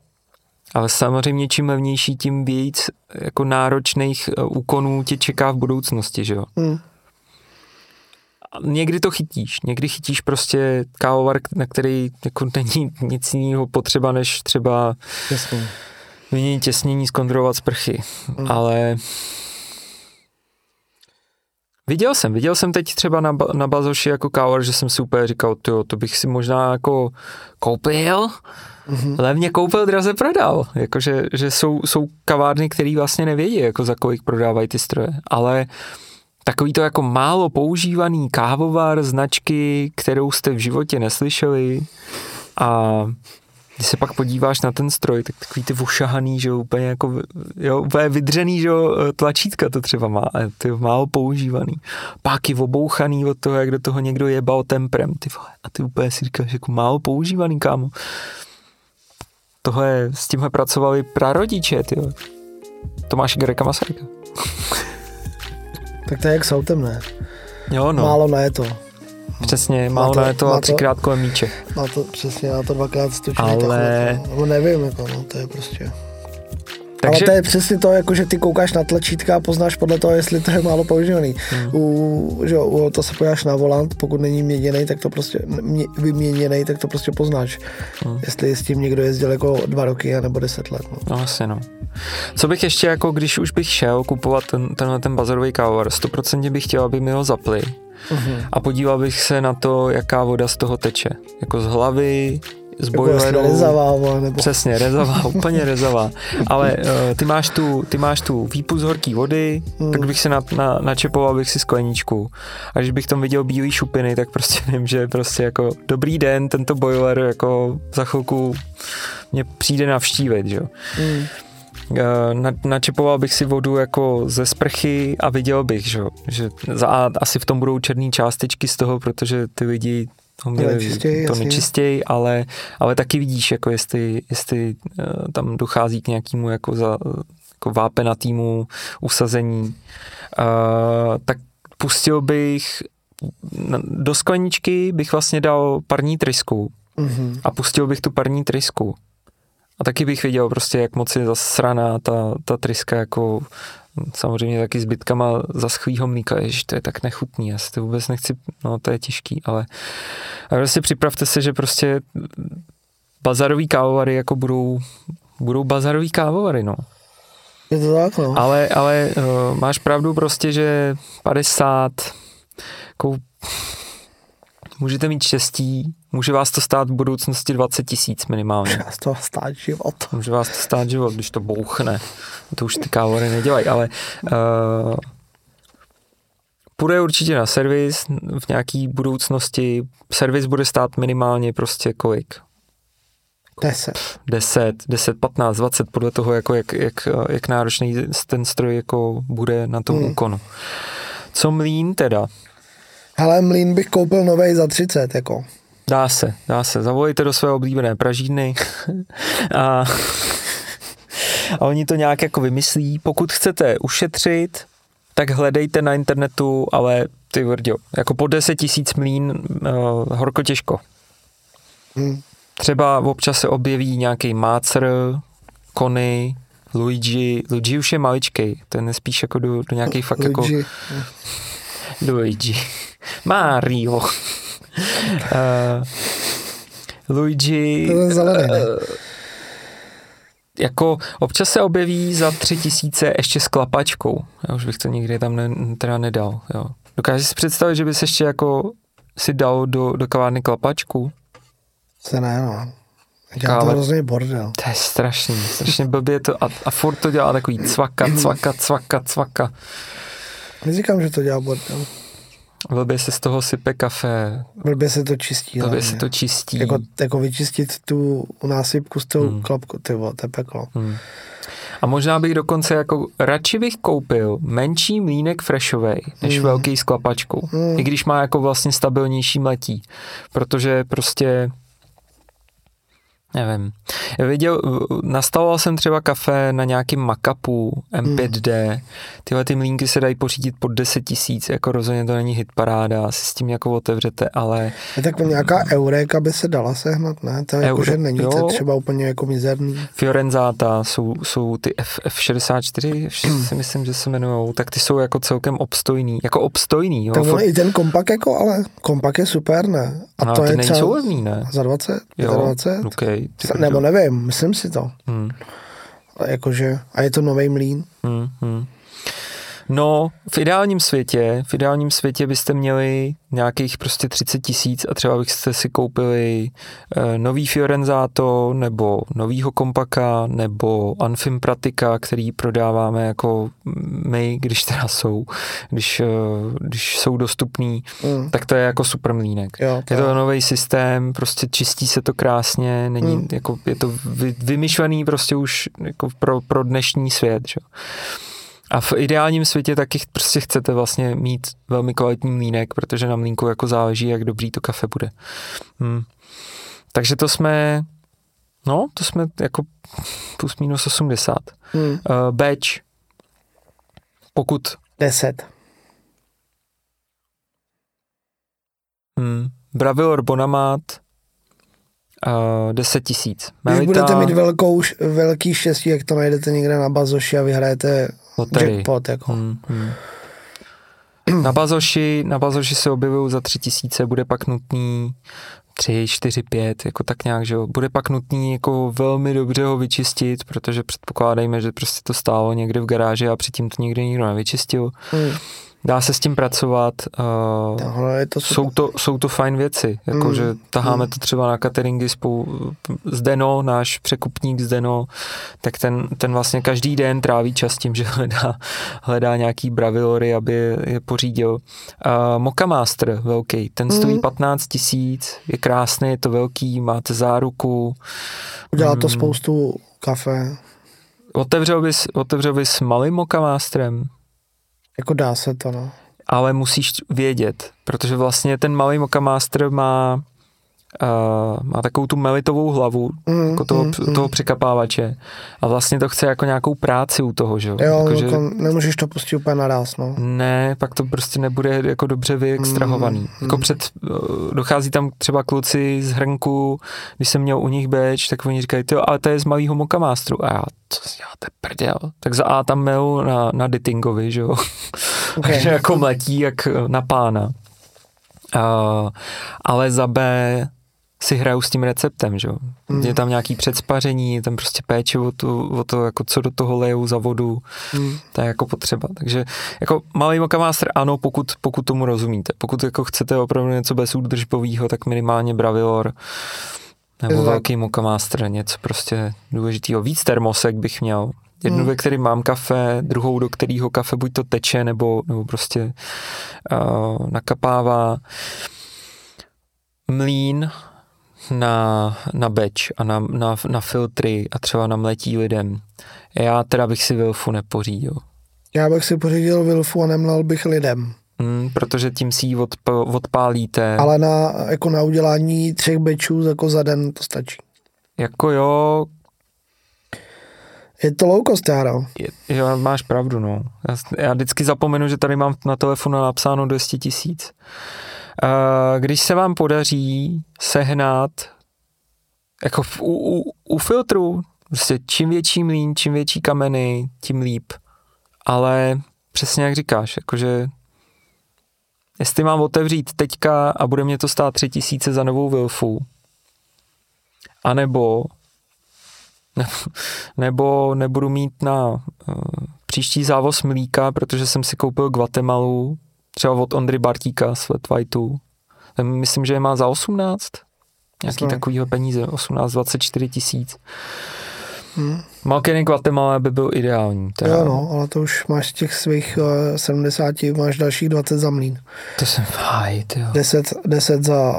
ale samozřejmě čím levnější, tím víc jako náročných eh, úkonů tě čeká v budoucnosti, že jo? Hmm. Někdy to chytíš, někdy chytíš prostě kávovar, na který jako není nic jiného potřeba, než třeba Jasně. vyměnit těsnění, zkontrolovat sprchy, hmm. ale Viděl jsem, viděl jsem teď třeba na, na Bazoši jako kávovar, že jsem si úplně říkal, tyjo, to bych si možná jako koupil, mm-hmm. levně koupil, draze prodal. Jakože že jsou, jsou kavárny, které vlastně nevědí, jako za kolik prodávají ty stroje. Ale takový to jako málo používaný kávovar, značky, kterou jste v životě neslyšeli a když se pak podíváš na ten stroj, tak takový ty vošahaný, že úplně jako, jo, úplně vydřený, že tlačítka to třeba má, a ty málo používaný. Páky obouchaný od toho, jak do toho někdo jebal temprem, ty vole, a ty úplně si říkáš, jako málo používaný, kámo tohle, s tímhle pracovali prarodiče, ty Tomáš Gereka Masaryka. tak to je jak s autem, ne? Jo, no. Málo na je to. Přesně, málo na je to a třikrát kolem míče. Má to, přesně, má to dvakrát stočí. Ale... Nebo nevím, jako, no, to je prostě... Takže... Ale to je přesně to, jako že ty koukáš na tlačítka a poznáš podle toho, jestli to je málo používaný. Hmm. U, že u to se podíváš na volant, pokud není měněný, tak to prostě mě, vyměněný, tak to prostě poznáš. Hmm. Jestli s tím někdo jezdil jako dva roky nebo deset let. No. no asi no. Co bych ještě jako, když už bych šel kupovat ten, tenhle ten bazarový kávovar, 100% bych chtěl, aby mi ho zapli. Uh-huh. A podíval bych se na to, jaká voda z toho teče. Jako z hlavy, z boileru. Rezavá, nebo... Přesně, rezavá, úplně rezavá. Ale uh, ty, máš tu, ty máš tu výpust horké vody, hmm. tak bych si na, na, načepoval bych si skleničku. A když bych tam viděl bílý šupiny, tak prostě vím, že prostě jako dobrý den, tento boiler jako za chvilku mě přijde navštívit, že jo. Hmm. Na, načepoval bych si vodu jako ze sprchy a viděl bych, že, že za, asi v tom budou černé částečky z toho, protože ty lidi to, měli, nečistěj, to nečistěj, ale, ale taky vidíš, jako jestli, jestli uh, tam dochází k nějakému jako, za, jako vápenatýmu usazení, uh, tak pustil bych do skleničky bych vlastně dal parní trysku mm-hmm. a pustil bych tu parní trysku. A taky bych viděl prostě, jak moc je zasraná ta, ta tryska jako samozřejmě taky zbytkama zaschlýho mlíka, ježiš, to je tak nechutný, já si to vůbec nechci, no to je těžký, ale a prostě připravte se, že prostě bazarový kávovary jako budou, budou bazarový kávovary, no. Je to tak, no. Ale, ale uh, máš pravdu prostě, že 50, jako, můžete mít štěstí, může vás to stát v budoucnosti 20 tisíc minimálně. Může vás to stát život. Může vás to stát život, když to bouchne. To už ty kávory nedělají, ale uh, půjde určitě na servis v nějaký budoucnosti. Servis bude stát minimálně prostě kolik? 10. 10, 10, 15, 20, podle toho, jako jak, jak, jak náročný ten stroj jako bude na tom hmm. úkonu. Co mlín teda? Hele, mlín bych koupil novej za 30, jako. Dá se, dá se. Zavolejte do své oblíbené pražídny a, a oni to nějak jako vymyslí. Pokud chcete ušetřit, tak hledejte na internetu, ale ty vrďo, jako po 10 tisíc mlín uh, horko těžko. Hmm. Třeba občas se objeví nějaký mácr, Kony, Luigi, Luigi už je maličkej, ten je spíš jako do, do nějakých fakt jako- Luigi. jako... Luigi. Mario. Uh, Luigi. To je zelený, ne? Uh, jako občas se objeví za tři tisíce ještě s klapačkou. Já už bych to nikdy tam ne, teda nedal. Jo. Dokážeš si představit, že bys ještě jako si dal do, do kavárny klapačku? Se ne, no. Dělá to hrozný bordel. To je strašný, strašně blbě to a, a furt to dělá takový cvaka, cvaka, cvaka, cvaka. Neříkám, že to dělá bordel. Blbě se z toho sype kafe. Blbě se to čistí. Blbě se to čistí. Jako, jako vyčistit tu násypku s tou hmm. klapkou, ty vole, to je peklo. Hmm. A možná bych dokonce jako radši bych koupil menší mlínek freshovej, než mm. velký s klapačkou. Mm. I když má jako vlastně stabilnější mletí. Protože prostě Nevím. Viděl, nastavoval jsem třeba kafe na nějakým makapu M5D. Hmm. Tyhle ty mlínky se dají pořídit pod 10 tisíc, jako rozhodně to není hit paráda, si s tím jako otevřete, ale... Je tak nějaká Eureka by se dala sehnat, ne? To je jako, že není to třeba úplně jako mizerný. Fiorenzata jsou, jsou ty F, F64, si myslím, že se jmenují, tak ty jsou jako celkem obstojný, jako obstojný. Jo? Tak For... i ten kompak jako, ale kompak je super, ne? A no, to je nejsou třeba... ne? Za 20? Jo, 20? Okay. Ty Nebo nevím, myslím si to. Hmm. Jakože, a je to nový mlín. Hmm, hmm. No, v ideálním světě, v ideálním světě byste měli nějakých prostě 30 tisíc a třeba byste si koupili e, nový Fiorenzato nebo novýho kompaka nebo Anfim Pratika, který prodáváme jako my, když teda jsou, když, e, když jsou dostupný, mm. tak to je jako super mlínek. Jo, to je to nový systém, prostě čistí se to krásně, není, mm. jako, je to vy, vymyšlený prostě už jako pro, pro dnešní svět. Že? A v ideálním světě taky prostě chcete vlastně mít velmi kvalitní mlínek, protože na mlínku jako záleží, jak dobrý to kafe bude. Hmm. Takže to jsme, no, to jsme jako plus minus 80. Hmm. Uh, batch, pokud... 10. Hmm. Bravilor Bonamat, uh, 10 tisíc. Když budete mít velkou, velký štěstí, jak to najdete někde na bazoši a vyhrajete Loterii. Jackpot, jako. Hmm, hmm. Na bazoši, na bazoši se objevují za tři tisíce, bude pak nutný tři, čtyři, pět, jako tak nějak, že jo. Bude pak nutný jako velmi dobře ho vyčistit, protože předpokládejme, že prostě to stálo někde v garáži a předtím to nikdy nikdo nevyčistil. Hmm. Dá se s tím pracovat. Uh, Tohle je to jsou, to, jsou to fajn věci. Jako, mm. že taháme mm. to třeba na cateringy spolu Zdeno, náš překupník Zdeno, tak ten, ten vlastně každý den tráví čas tím, že hledá, hledá nějaký bravilory, aby je pořídil. Uh, Moka Master velký, ten stojí mm. 15 tisíc, je krásný, je to velký, máte záruku. Udělá to mm. spoustu kafe. Otevřel bys, otevřel bys malým Moka Masterem? Jako dá se to, no. Ale musíš vědět, protože vlastně ten malý Moka Master má uh, má takovou tu melitovou hlavu, mm, jako toho, mm, toho mm. překapávače a vlastně to chce jako nějakou práci u toho, že jo? Jo, jako, že, jako nemůžeš to pustit úplně naraz, no. Ne, pak to prostě nebude jako dobře vyextrahovaný. Mm, jako mm. před, uh, dochází tam třeba kluci z hrnku, když jsem měl u nich beč, tak oni říkají, jo, ale to je z malého Moka Masteru. A já, co si děláte prděl? Tak za A tam melu na, na Dittingovi, že jo? Okay. Takže jako mletí jak na pána. Uh, ale za B si hraju s tím receptem, že jo. Mm. Je tam nějaký předspaření, je tam prostě péče o to, o to jako co do toho lejou za vodu, mm. to je jako potřeba. Takže jako malý Master ano, pokud, pokud tomu rozumíte. Pokud jako chcete opravdu něco bezúdržbového, tak minimálně Bravilor nebo je velký Master, něco prostě důležitého. Víc termosek bych měl. Jednu, hmm. ve který mám kafe, druhou, do kterého kafe buď to teče, nebo, nebo prostě uh, nakapává. Mlín, na, na beč a na, na, na filtry a třeba na mletí lidem. Já teda bych si Wilfu nepořídil. Já bych si pořídil Wilfu a nemlel bych lidem. Mm, protože tím si ji odp, odpálíte. Ale na, jako na udělání třech bečů jako za den to stačí. Jako jo. Je to low cost, Jaro. Jo, máš pravdu, no. Já, já vždycky zapomenu, že tady mám na telefonu napsáno 200 tisíc. Když se vám podaří sehnat jako v, u, u, u filtru, prostě čím větší mlín, čím větší kameny, tím líp. Ale přesně jak říkáš, jakože jestli mám otevřít teďka a bude mě to stát tři tisíce za novou Wilfu, anebo nebo nebudu mít na uh, příští závoz mlíka, protože jsem si koupil Guatemalu třeba od Ondry Bartíka z Flat Whiteu. Myslím, že je má za 18. Nějaký takovýho peníze, 18-24 tisíc. Hmm. Malkeny Guatemala by byl ideální. Teda. Jo, no, ale to už máš těch svých uh, eh, 70, máš dalších 20 za mlín. To jsem fajt, jo. 10, 10 za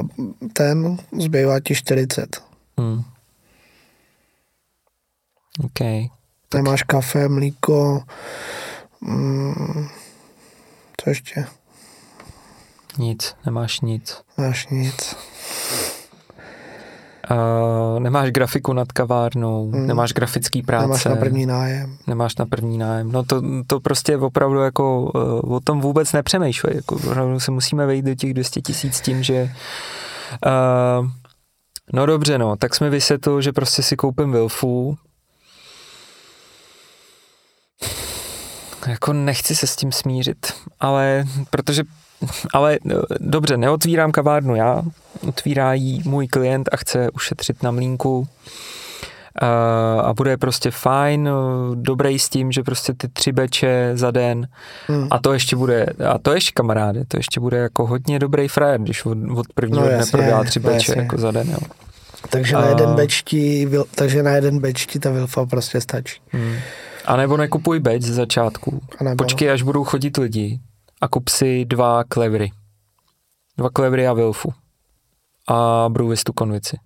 ten, zbývá ti 40. Hmm. OK. Tak Nemáš kafe, mlíko, mm, co ještě? Nic, nemáš nic. Máš nic. Uh, nemáš grafiku nad kavárnou, Hmm. nemáš grafický práce. Nemáš na první nájem. nemáš na první nájem. No to, to prostě opravdu jako uh, o tom vůbec nepřemýšlej. Jako opravdu se musíme vejít do těch 200 tisíc tím, že uh, no dobře no, tak jsme vysvětlili, že prostě si koupím Wilfu. Jako nechci se s tím smířit, ale protože ale eh, dobře, neotvírám kavárnu já, otvírá jí můj klient a chce ušetřit na mlínku a, a bude prostě fajn, eh, dobrý s tím, že prostě ty tři beče za den Hmm. a to ještě bude, a to ještě kamaráde, to ještě bude jako hodně dobrý frajer, když od, od prvního No dne prodá tři no beče jasně. jako za den, jo. Takže na A- jeden beč ti, vil- takže na jeden beč ti ta Wilfa prostě stačí. Hmm. A nebo nekupuj beč ze začátku. A nebo, Počkej, až budou chodit lidi a kup si dva klevry. Dva klevry a Wilfu. A brůvistu konvici.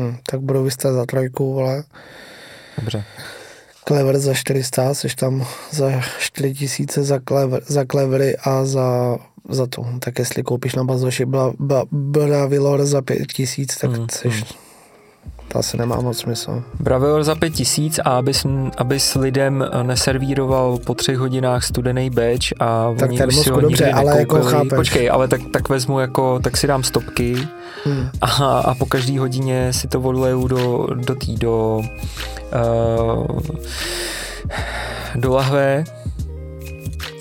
Hm, tak vystát za trojku, vole. Dobře. Clever za 400, jsi tam za 4000 za, clever, za clevery a za, za to. Tak jestli koupíš na bazoši bla, bla, bla Vilor za 5000, tak Hmm, mm, jsi, hmm. To asi nemá moc smysl. Braveor za pět tisíc a abys, abys lidem neservíroval po třech hodinách studený beč a Tak oni už si ho dobře, nikdy ale jako chápeš. Počkej, ale tak, tak vezmu jako, tak si dám stopky Hmm. a, a po každý hodině si to odleju do, do tý, do uh, do lahve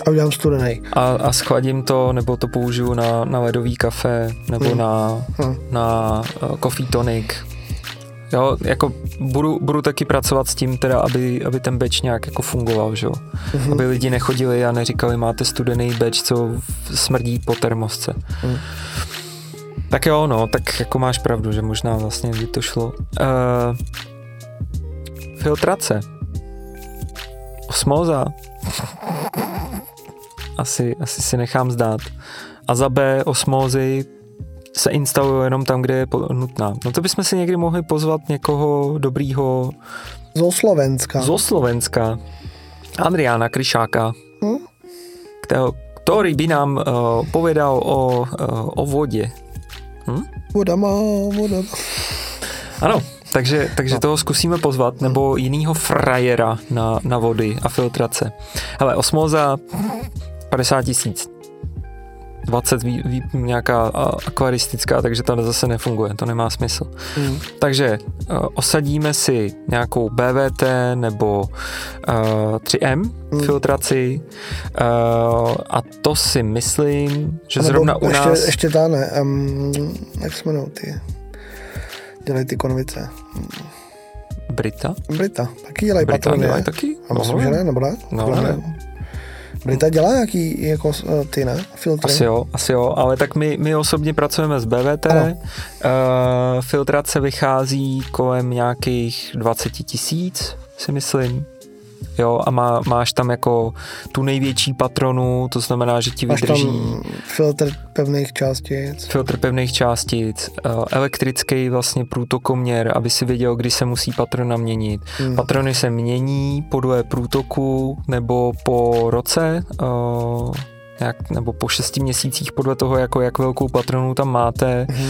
A udělám studený. a, a schladím to, nebo to použiju na, na ledový kafe, nebo Hmm. na, Hm. na uh, coffee tonic. Jo, jako budu, budu taky pracovat s tím teda, aby, aby ten beč nějak jako fungoval, že jo. Mhm. Aby lidi nechodili a neříkali, máte studený beč, co smrdí po termosce. Hmm. Tak jo, no, tak jako máš pravdu, že možná vlastně by to šlo. Uh, filtrace. Osmóza. Asi, asi si nechám zdát. A za B osmózy se instalují jenom tam, kde je nutná. No to bychom si někdy mohli pozvat někoho dobrýho Zo Slovenska. zo Slovenska. Adriána Kryšáka, Hm? kterého, ktorý by nám uh, povedal o, uh, o vodě. Voda má, voda má. Ano, takže, takže No. toho zkusíme pozvat, nebo jinýho frajera na, na vody a filtrace. Hele, osmóza 50 tisíc. 20 ví, ví, nějaká akvaristická, takže to zase nefunguje, to nemá smysl. Hmm. Takže uh, osadíme si nějakou BVT nebo uh, 3M Hmm. filtraci uh, a to si myslím, že nebo zrovna u ještě, nás... Ještě ta ne, um, jak se jmenou ty, dělají ty konvice. Brita? Brita, taky dělají Brita patrony, dělají ne? taky? A myslím, že ne, nebo ne? No, mě. ne. Brita dělá nějaký jako eh, ty, ne? Filtry. Asi jo, asi jo, ale tak my, my osobně pracujeme s BVT, Ano. uh, filtrace vychází kolem nějakých 20 tisíc, si myslím. Jo, a má, máš tam jako tu největší patronu, to znamená, že ti Máš vydrží tam filtr pevných částic. filtr pevných částic, eh, elektrický vlastně průtokoměr, aby si věděl, kdy se musí patrona měnit. Hmm. Patrony se mění podle průtoku nebo po roce, jak, nebo po šesti měsících podle toho, jako jak velkou patronu tam máte Mhm.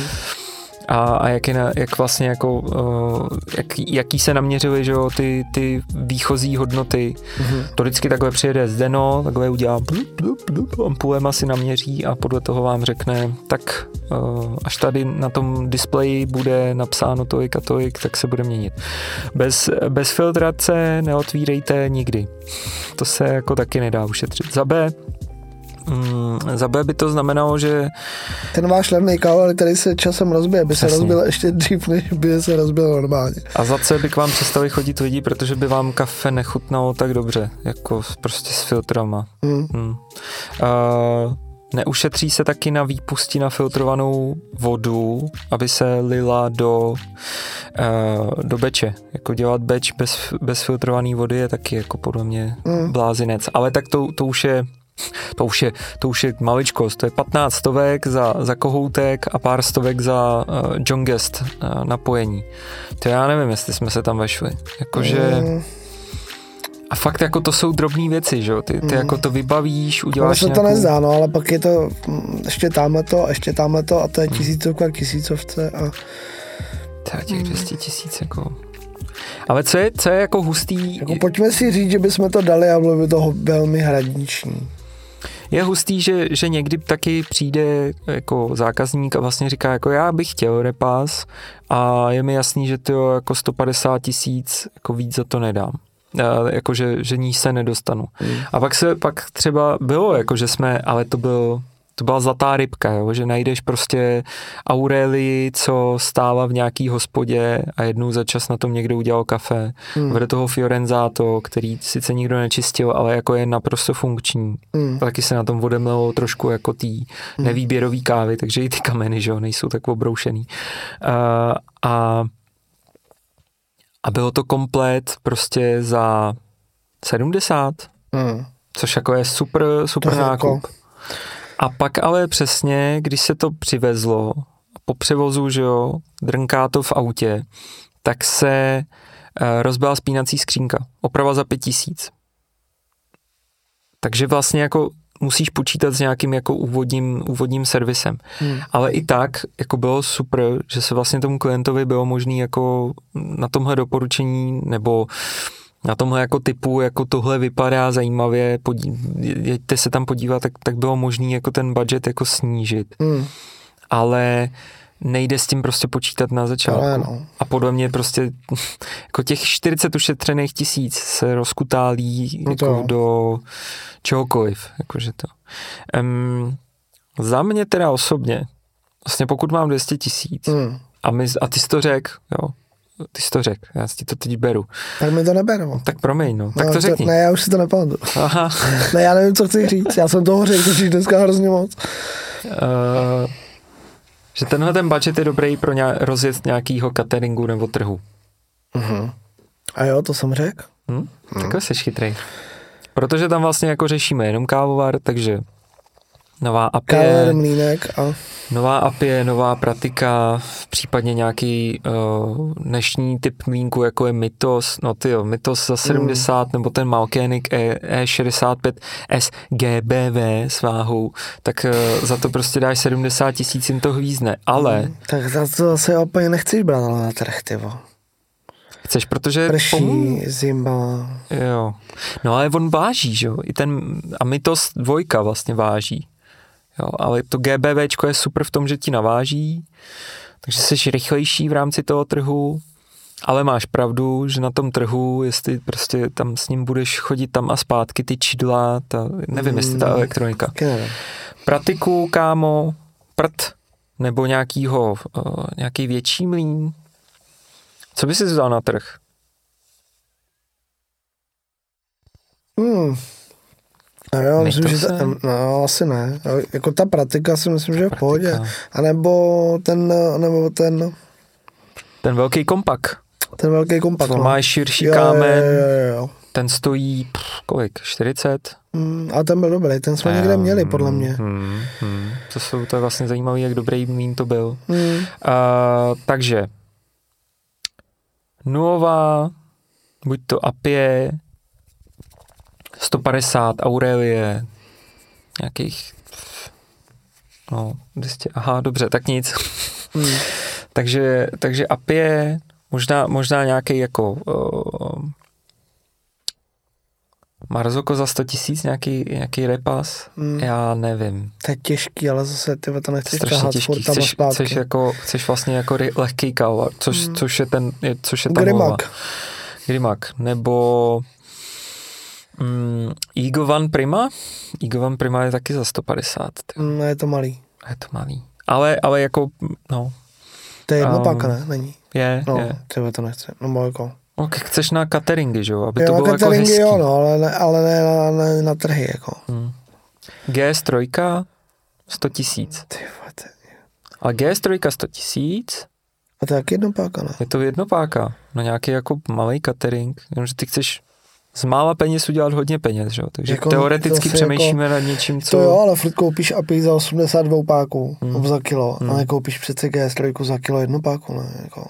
A, a jak, je na, jak vlastně jako, uh, jak, jaký se naměřily, že jo, ty, ty výchozí hodnoty. Mhm. To vždycky takhle přijede zdeno, takhle udělá blup, blup, blup, ampulema si naměří a podle toho vám řekne, tak uh, až tady na tom displeji bude napsáno tolik a tolik, tak se bude měnit. Bez, bez filtrace neotvírejte nikdy. To se jako taky nedá ušetřit. Za B, mm, za B by to znamenalo, že Ten váš levný kável, který se časem rozbije, by se Přesně. rozbil ještě dřív, než by se rozbil normálně. A za C by k vám přestali chodit lidi, protože by vám kafe nechutnalo tak dobře, jako prostě s filtrama. Hmm. Hmm. Uh, neušetří se taky na výpusti na filtrovanou vodu, aby se lila do, uh, do beče. Jako dělat beč bez, bez filtrované vody je taky jako podle mě Hmm. blázinec. Ale tak to, to už je to už, je, to už je maličkost, to je 15 stovek za, za kohoutek a pár stovek za uh, John Guest uh, napojení. To já nevím, jestli jsme se tam vešli. Jakože... Hmm. A fakt jako to jsou drobné věci, že jo? Ty, ty Mm. jako to vybavíš, uděláš se to nějakou... nezdá, no, ale pak je to mm, ještě tamhle to, a ještě tamhle to a to je tisícovka k tisícovce a Třeba těch 200 tisíc, jako... Ale co je, co je jako hustý, jako pojďme si říct, že bychom to dali a bylo by to velmi hraniční. Je hustý, že, že někdy taky přijde jako zákazník a vlastně říká, jako já bych chtěl repas a je mi jasný, že to jako 150 tisíc jako víc za to nedám. A, jako, že, že níž se nedostanu. Mm. A pak se pak třeba bylo, jako že jsme, ale to byl to byla zlatá rybka, jo? že najdeš prostě Aurelii, co stála v nějaký hospodě a jednou za čas na tom někdo udělal kafe. Mm. Vede toho Fiorenzato, který sice nikdo nečistil, ale jako je naprosto funkční. Mm. Taky se na tom odemlelo trošku jako tý nevýběrový kávy, takže i ty kameny, že jo, nejsou tak obroušený. Uh, a, a bylo to komplet prostě za 70, Mm. což jako je super, super To jako- nákup. A pak ale přesně, když se to přivezlo, po převozu, že jo, drnká to v autě, tak se uh, rozbila spínací skřínka. Oprava za pět tisíc. Takže vlastně jako musíš počítat s nějakým jako úvodním, úvodním servisem. Hmm. Ale i tak jako bylo super, že se vlastně tomu klientovi bylo možné jako na tomhle doporučení nebo na tomhle jako typu, jako tohle vypadá zajímavě, podí, jeďte se tam podívat, tak, tak bylo možné jako ten budget jako snížit. Mm. Ale nejde s tím prostě počítat na začátku. Ale no. A podle mě prostě jako těch 40 ušetřených tisíc se rozkutálí No to jako do čehokoliv. Jakože to. Um, za mě teda osobně, vlastně pokud mám 200 tisíc Mm. a, my, a ty jsi to řek, jo, ty jsi to řek, já si ti to teď beru. Tak mi to neberu. Tak promiň, no, tak No, to řekni. ne, já už si to nepamatuju. Aha, Ne, já nevím, co chci říct. Já jsem toho řekl totiž dneska hrozně moc. uh, že tenhle ten budget je dobrý pro ně, rozjet nějakýho cateringu nebo trhu. Mhm. A jo, to jsem řekl. Hm? Takhle jsi chytrý. Protože tam vlastně jako řešíme jenom kávovar, takže nová API, Káver, mlínek a nová API, nová pratika, případně nějaký uh, dnešní typ mlínku, jako je Mytos, no ty jo, Mytos za 70, mm. nebo ten Malkénik E, E65 SGBV s váhou, tak uh, za to prostě dáš 70 tisíc, jim to hvízne, ale tak za to zase úplně nechceš brát na trh, ty vo. chceš, protože Prší, pomů- zima. Jo. No ale on váží, že jo? I ten, a Mytos dvojka vlastně váží. Jo, ale to GBVčko je super v tom, že ti naváží, takže jsi rychlejší v rámci toho trhu, ale máš pravdu, že na tom trhu, jestli prostě tam s ním budeš chodit tam a zpátky, ty čidla, ta, nevím, jestli ta Mm. elektronika. Nevím. Pratiku, kámo, prd, nebo nějakýho, uh, nějaký větší mlín. Co by si vzal na trh? Hmm. A jo, myslím, že Mytose? no, asi ne. Jo, Jako ta pratika si myslím, že je v pohodě. A nebo ten, nebo ten, Ten velký kompak. ten velký kompakt. To no. máš širší Jo, kámen, Jo, jo, jo. ten stojí, pff, kolik, 40? Hmm, a ten byl dobrý, ten jsme někde měli, podle mě. Hmm, hmm. To, jsou, to je vlastně zajímavé, jak dobrý mlín to byl. Hmm. Uh, takže nulová, buď to Apie, 150 Aurelie, nějakých no, 200, aha, dobře, tak nic. Hmm. takže, takže Apie, možná, možná nějaký jako uh, Marzoko za 100 tisíc, nějaký, nějaký repas, Hmm. já nevím. To je těžký, ale zase ty to nechceš tahat těžký. furt tam Chceš, zpátky. chceš, jako, chceš vlastně jako lehký kávovar, což, Hmm. což je ten, je, což je ta. Grimak. Grimak. Nebo mm, One Prima. One Prima je taky za 150. Ty. Hmm, je to malý. Je to malý. Ale, ale jako, no, To je jedno Um, ne? Není. je, No, je. tebe to nechce. No, jako. No, chceš na cateringy, že jo, aby to Jo, bylo jako hezký. jo, no, ale ne, ale ne na, na, na trhy, jako. Hmm. GS3 100 tisíc. Ty vole, to Ale GS3 100 tisíc, A to je jak jedno páka, ne? je to jednopáka. Na nějaký jako malý catering, jenomže ty chceš z mála peněz udělat hodně peněz, že jo? Takže Jako jako, teoreticky zase přemýšlíme nad něčím, co... To jo, ale furt koupíš API za 82 páků Hmm. za kilo Hmm. a nekoupíš přece GS3 za kilo jednu páku, ne? Jako.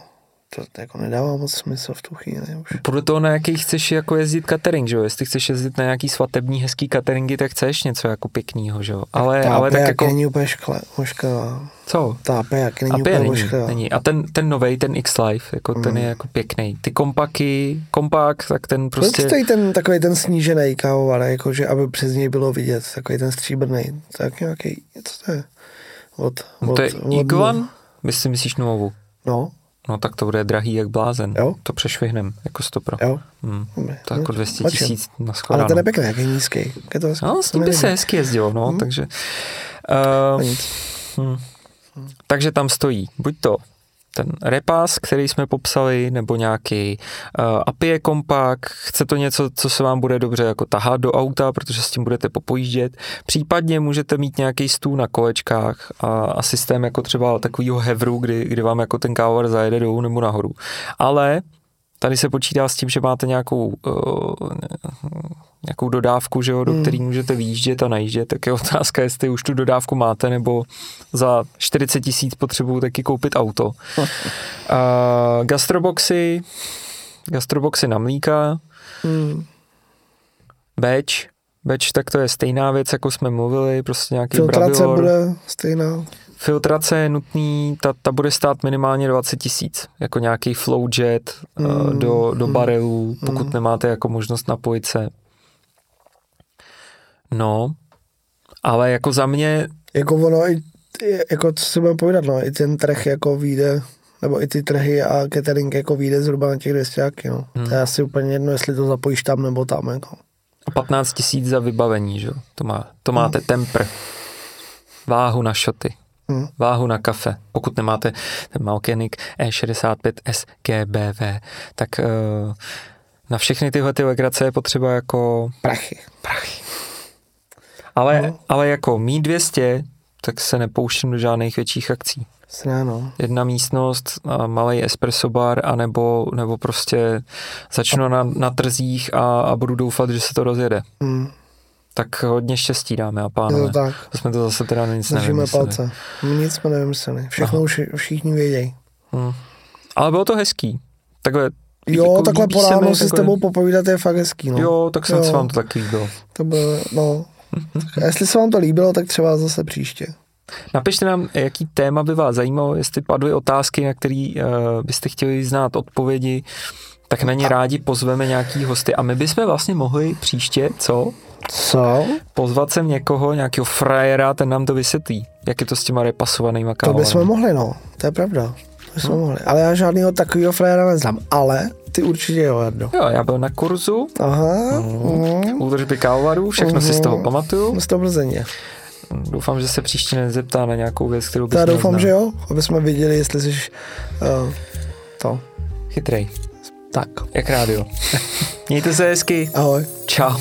To, jako nedává moc smysl v tu chvíli už. Podle toho, na jaký chceš jako jezdit catering, že jo? Jestli chceš jezdit na nějaký svatební hezký cateringy, tak chceš něco jako pěknýho, že jo? Ale, Ta ale tak jak jako... není úplně škle, ošklivá. Co? Ta jak není A úplně není, ošklivá. není. A ten, ten novej, ten X-Life, jako ten Mm. je jako pěkný. Ty kompaky, kompak, tak ten Prostě... prostě... stojí ten takový ten snížený kávovar, jakože aby přes něj bylo vidět, takový ten stříbrný. Tak nějaký, co to je? Od, No to je od, Iguan? Myslíš, myslíš novou? No, No tak to bude drahý jak blázen. Jo. To přešvihnem, jako stopro. jo. Hmm. To jako 200 Mlčím. tisíc na Ale shledanou. ten je pěkný, jak je nízký. Je to hezký. No, s tím To by se hezky jezdilo, no, Hmm. takže... No Uh, nic. hm. Takže tam stojí buď to ten repas, který jsme popsali, nebo nějaký uh, API kompak, chce to něco, co se vám bude dobře jako tahat do auta, protože s tím budete popojíždět. Případně můžete mít nějaký stůl na kolečkách a, a systém jako třeba takovýho hevru, kdy, kdy vám jako ten kávovar zajede dolů nebo nahoru. Ale tady se počítá s tím, že máte nějakou, uh, nějakou dodávku, že jo, do Hmm. který můžete výjíždět a najíždět, tak je otázka, jestli už tu dodávku máte, nebo za 40 tisíc potřebuju taky koupit auto. Uh, gastroboxy, gastroboxy na mlíka, Hmm. beč, beč, tak to je stejná věc, jako jsme mluvili, prostě nějaký Filtrace bravilor. bude stejná. Filtrace je nutný, ta, ta bude stát minimálně 20 tisíc, jako nějaký flowjet mm, do, do mm, barelů, pokud mm. nemáte jako možnost napojit se. No, ale jako za mě, Jako ono, i, jako co si budeme povídat, no, i ten trh jako vyjde, nebo i ty trhy a catering jako vyjde zhruba na těch 200 jaky, no. Hmm. To je asi úplně jedno, jestli to zapojíš tam nebo tam, jako. 15 tisíc za vybavení, že? jo, to, má, to máte tempr, váhu na šoty, Hmm. váhu na kafe. Pokud nemáte ten Malkenik E65 SGBV, tak uh, na všechny tyhle ty legrace je potřeba jako Prachy. prachy. Ale, No. no. ale jako mít 200, tak se nepouštím do žádných větších akcí. Sná, no. Jedna místnost, malý espresso bar, anebo, nebo prostě začnu na, na trzích a, a budu doufat, že se to rozjede. Hmm. Tak hodně štěstí, dámy a Je pánové. to tak. To jsme to zase teda nic Držíme palce. Nic jsme nevymysleli. Všechno Aha. už všichni vědějí. Hmm. Ale bylo to hezký. Takhle, Jo, jako takhle po ráno si s takhle- tebou popovídat je fakt hezký, no. Jo, tak snad Jo. se vám to taky líbilo. To bylo, no. A jestli se vám to líbilo, tak třeba zase příště. Napište nám, jaký téma by vás zajímalo, jestli padly otázky, na které uh, byste chtěli znát odpovědi, tak na ně rádi pozveme nějaký hosty. A my bychom vlastně mohli příště, co? Co? Pozvat sem někoho, nějakého frajera, ten nám to vysvětlí, jak je to s těma repasovanýma To kávami. bychom mohli, no. To je pravda. To bychom Hm. mohli. Ale já žádného takového frajera neznám. Ale ty určitě jo, Jardo. Jo, já byl na kurzu, Aha. Mm. údržby kávovarů, všechno si z toho Mhm. pamatuju. Z toho Plzeně. Doufám, že se příště nezeptá na nějakou věc, kterou bys já doufám, znát. že jo, aby jsme viděli, jestli jsi uh, to. Chytrej, Tak. jak rádio. Mějte se hezky. Ahoj. Čau.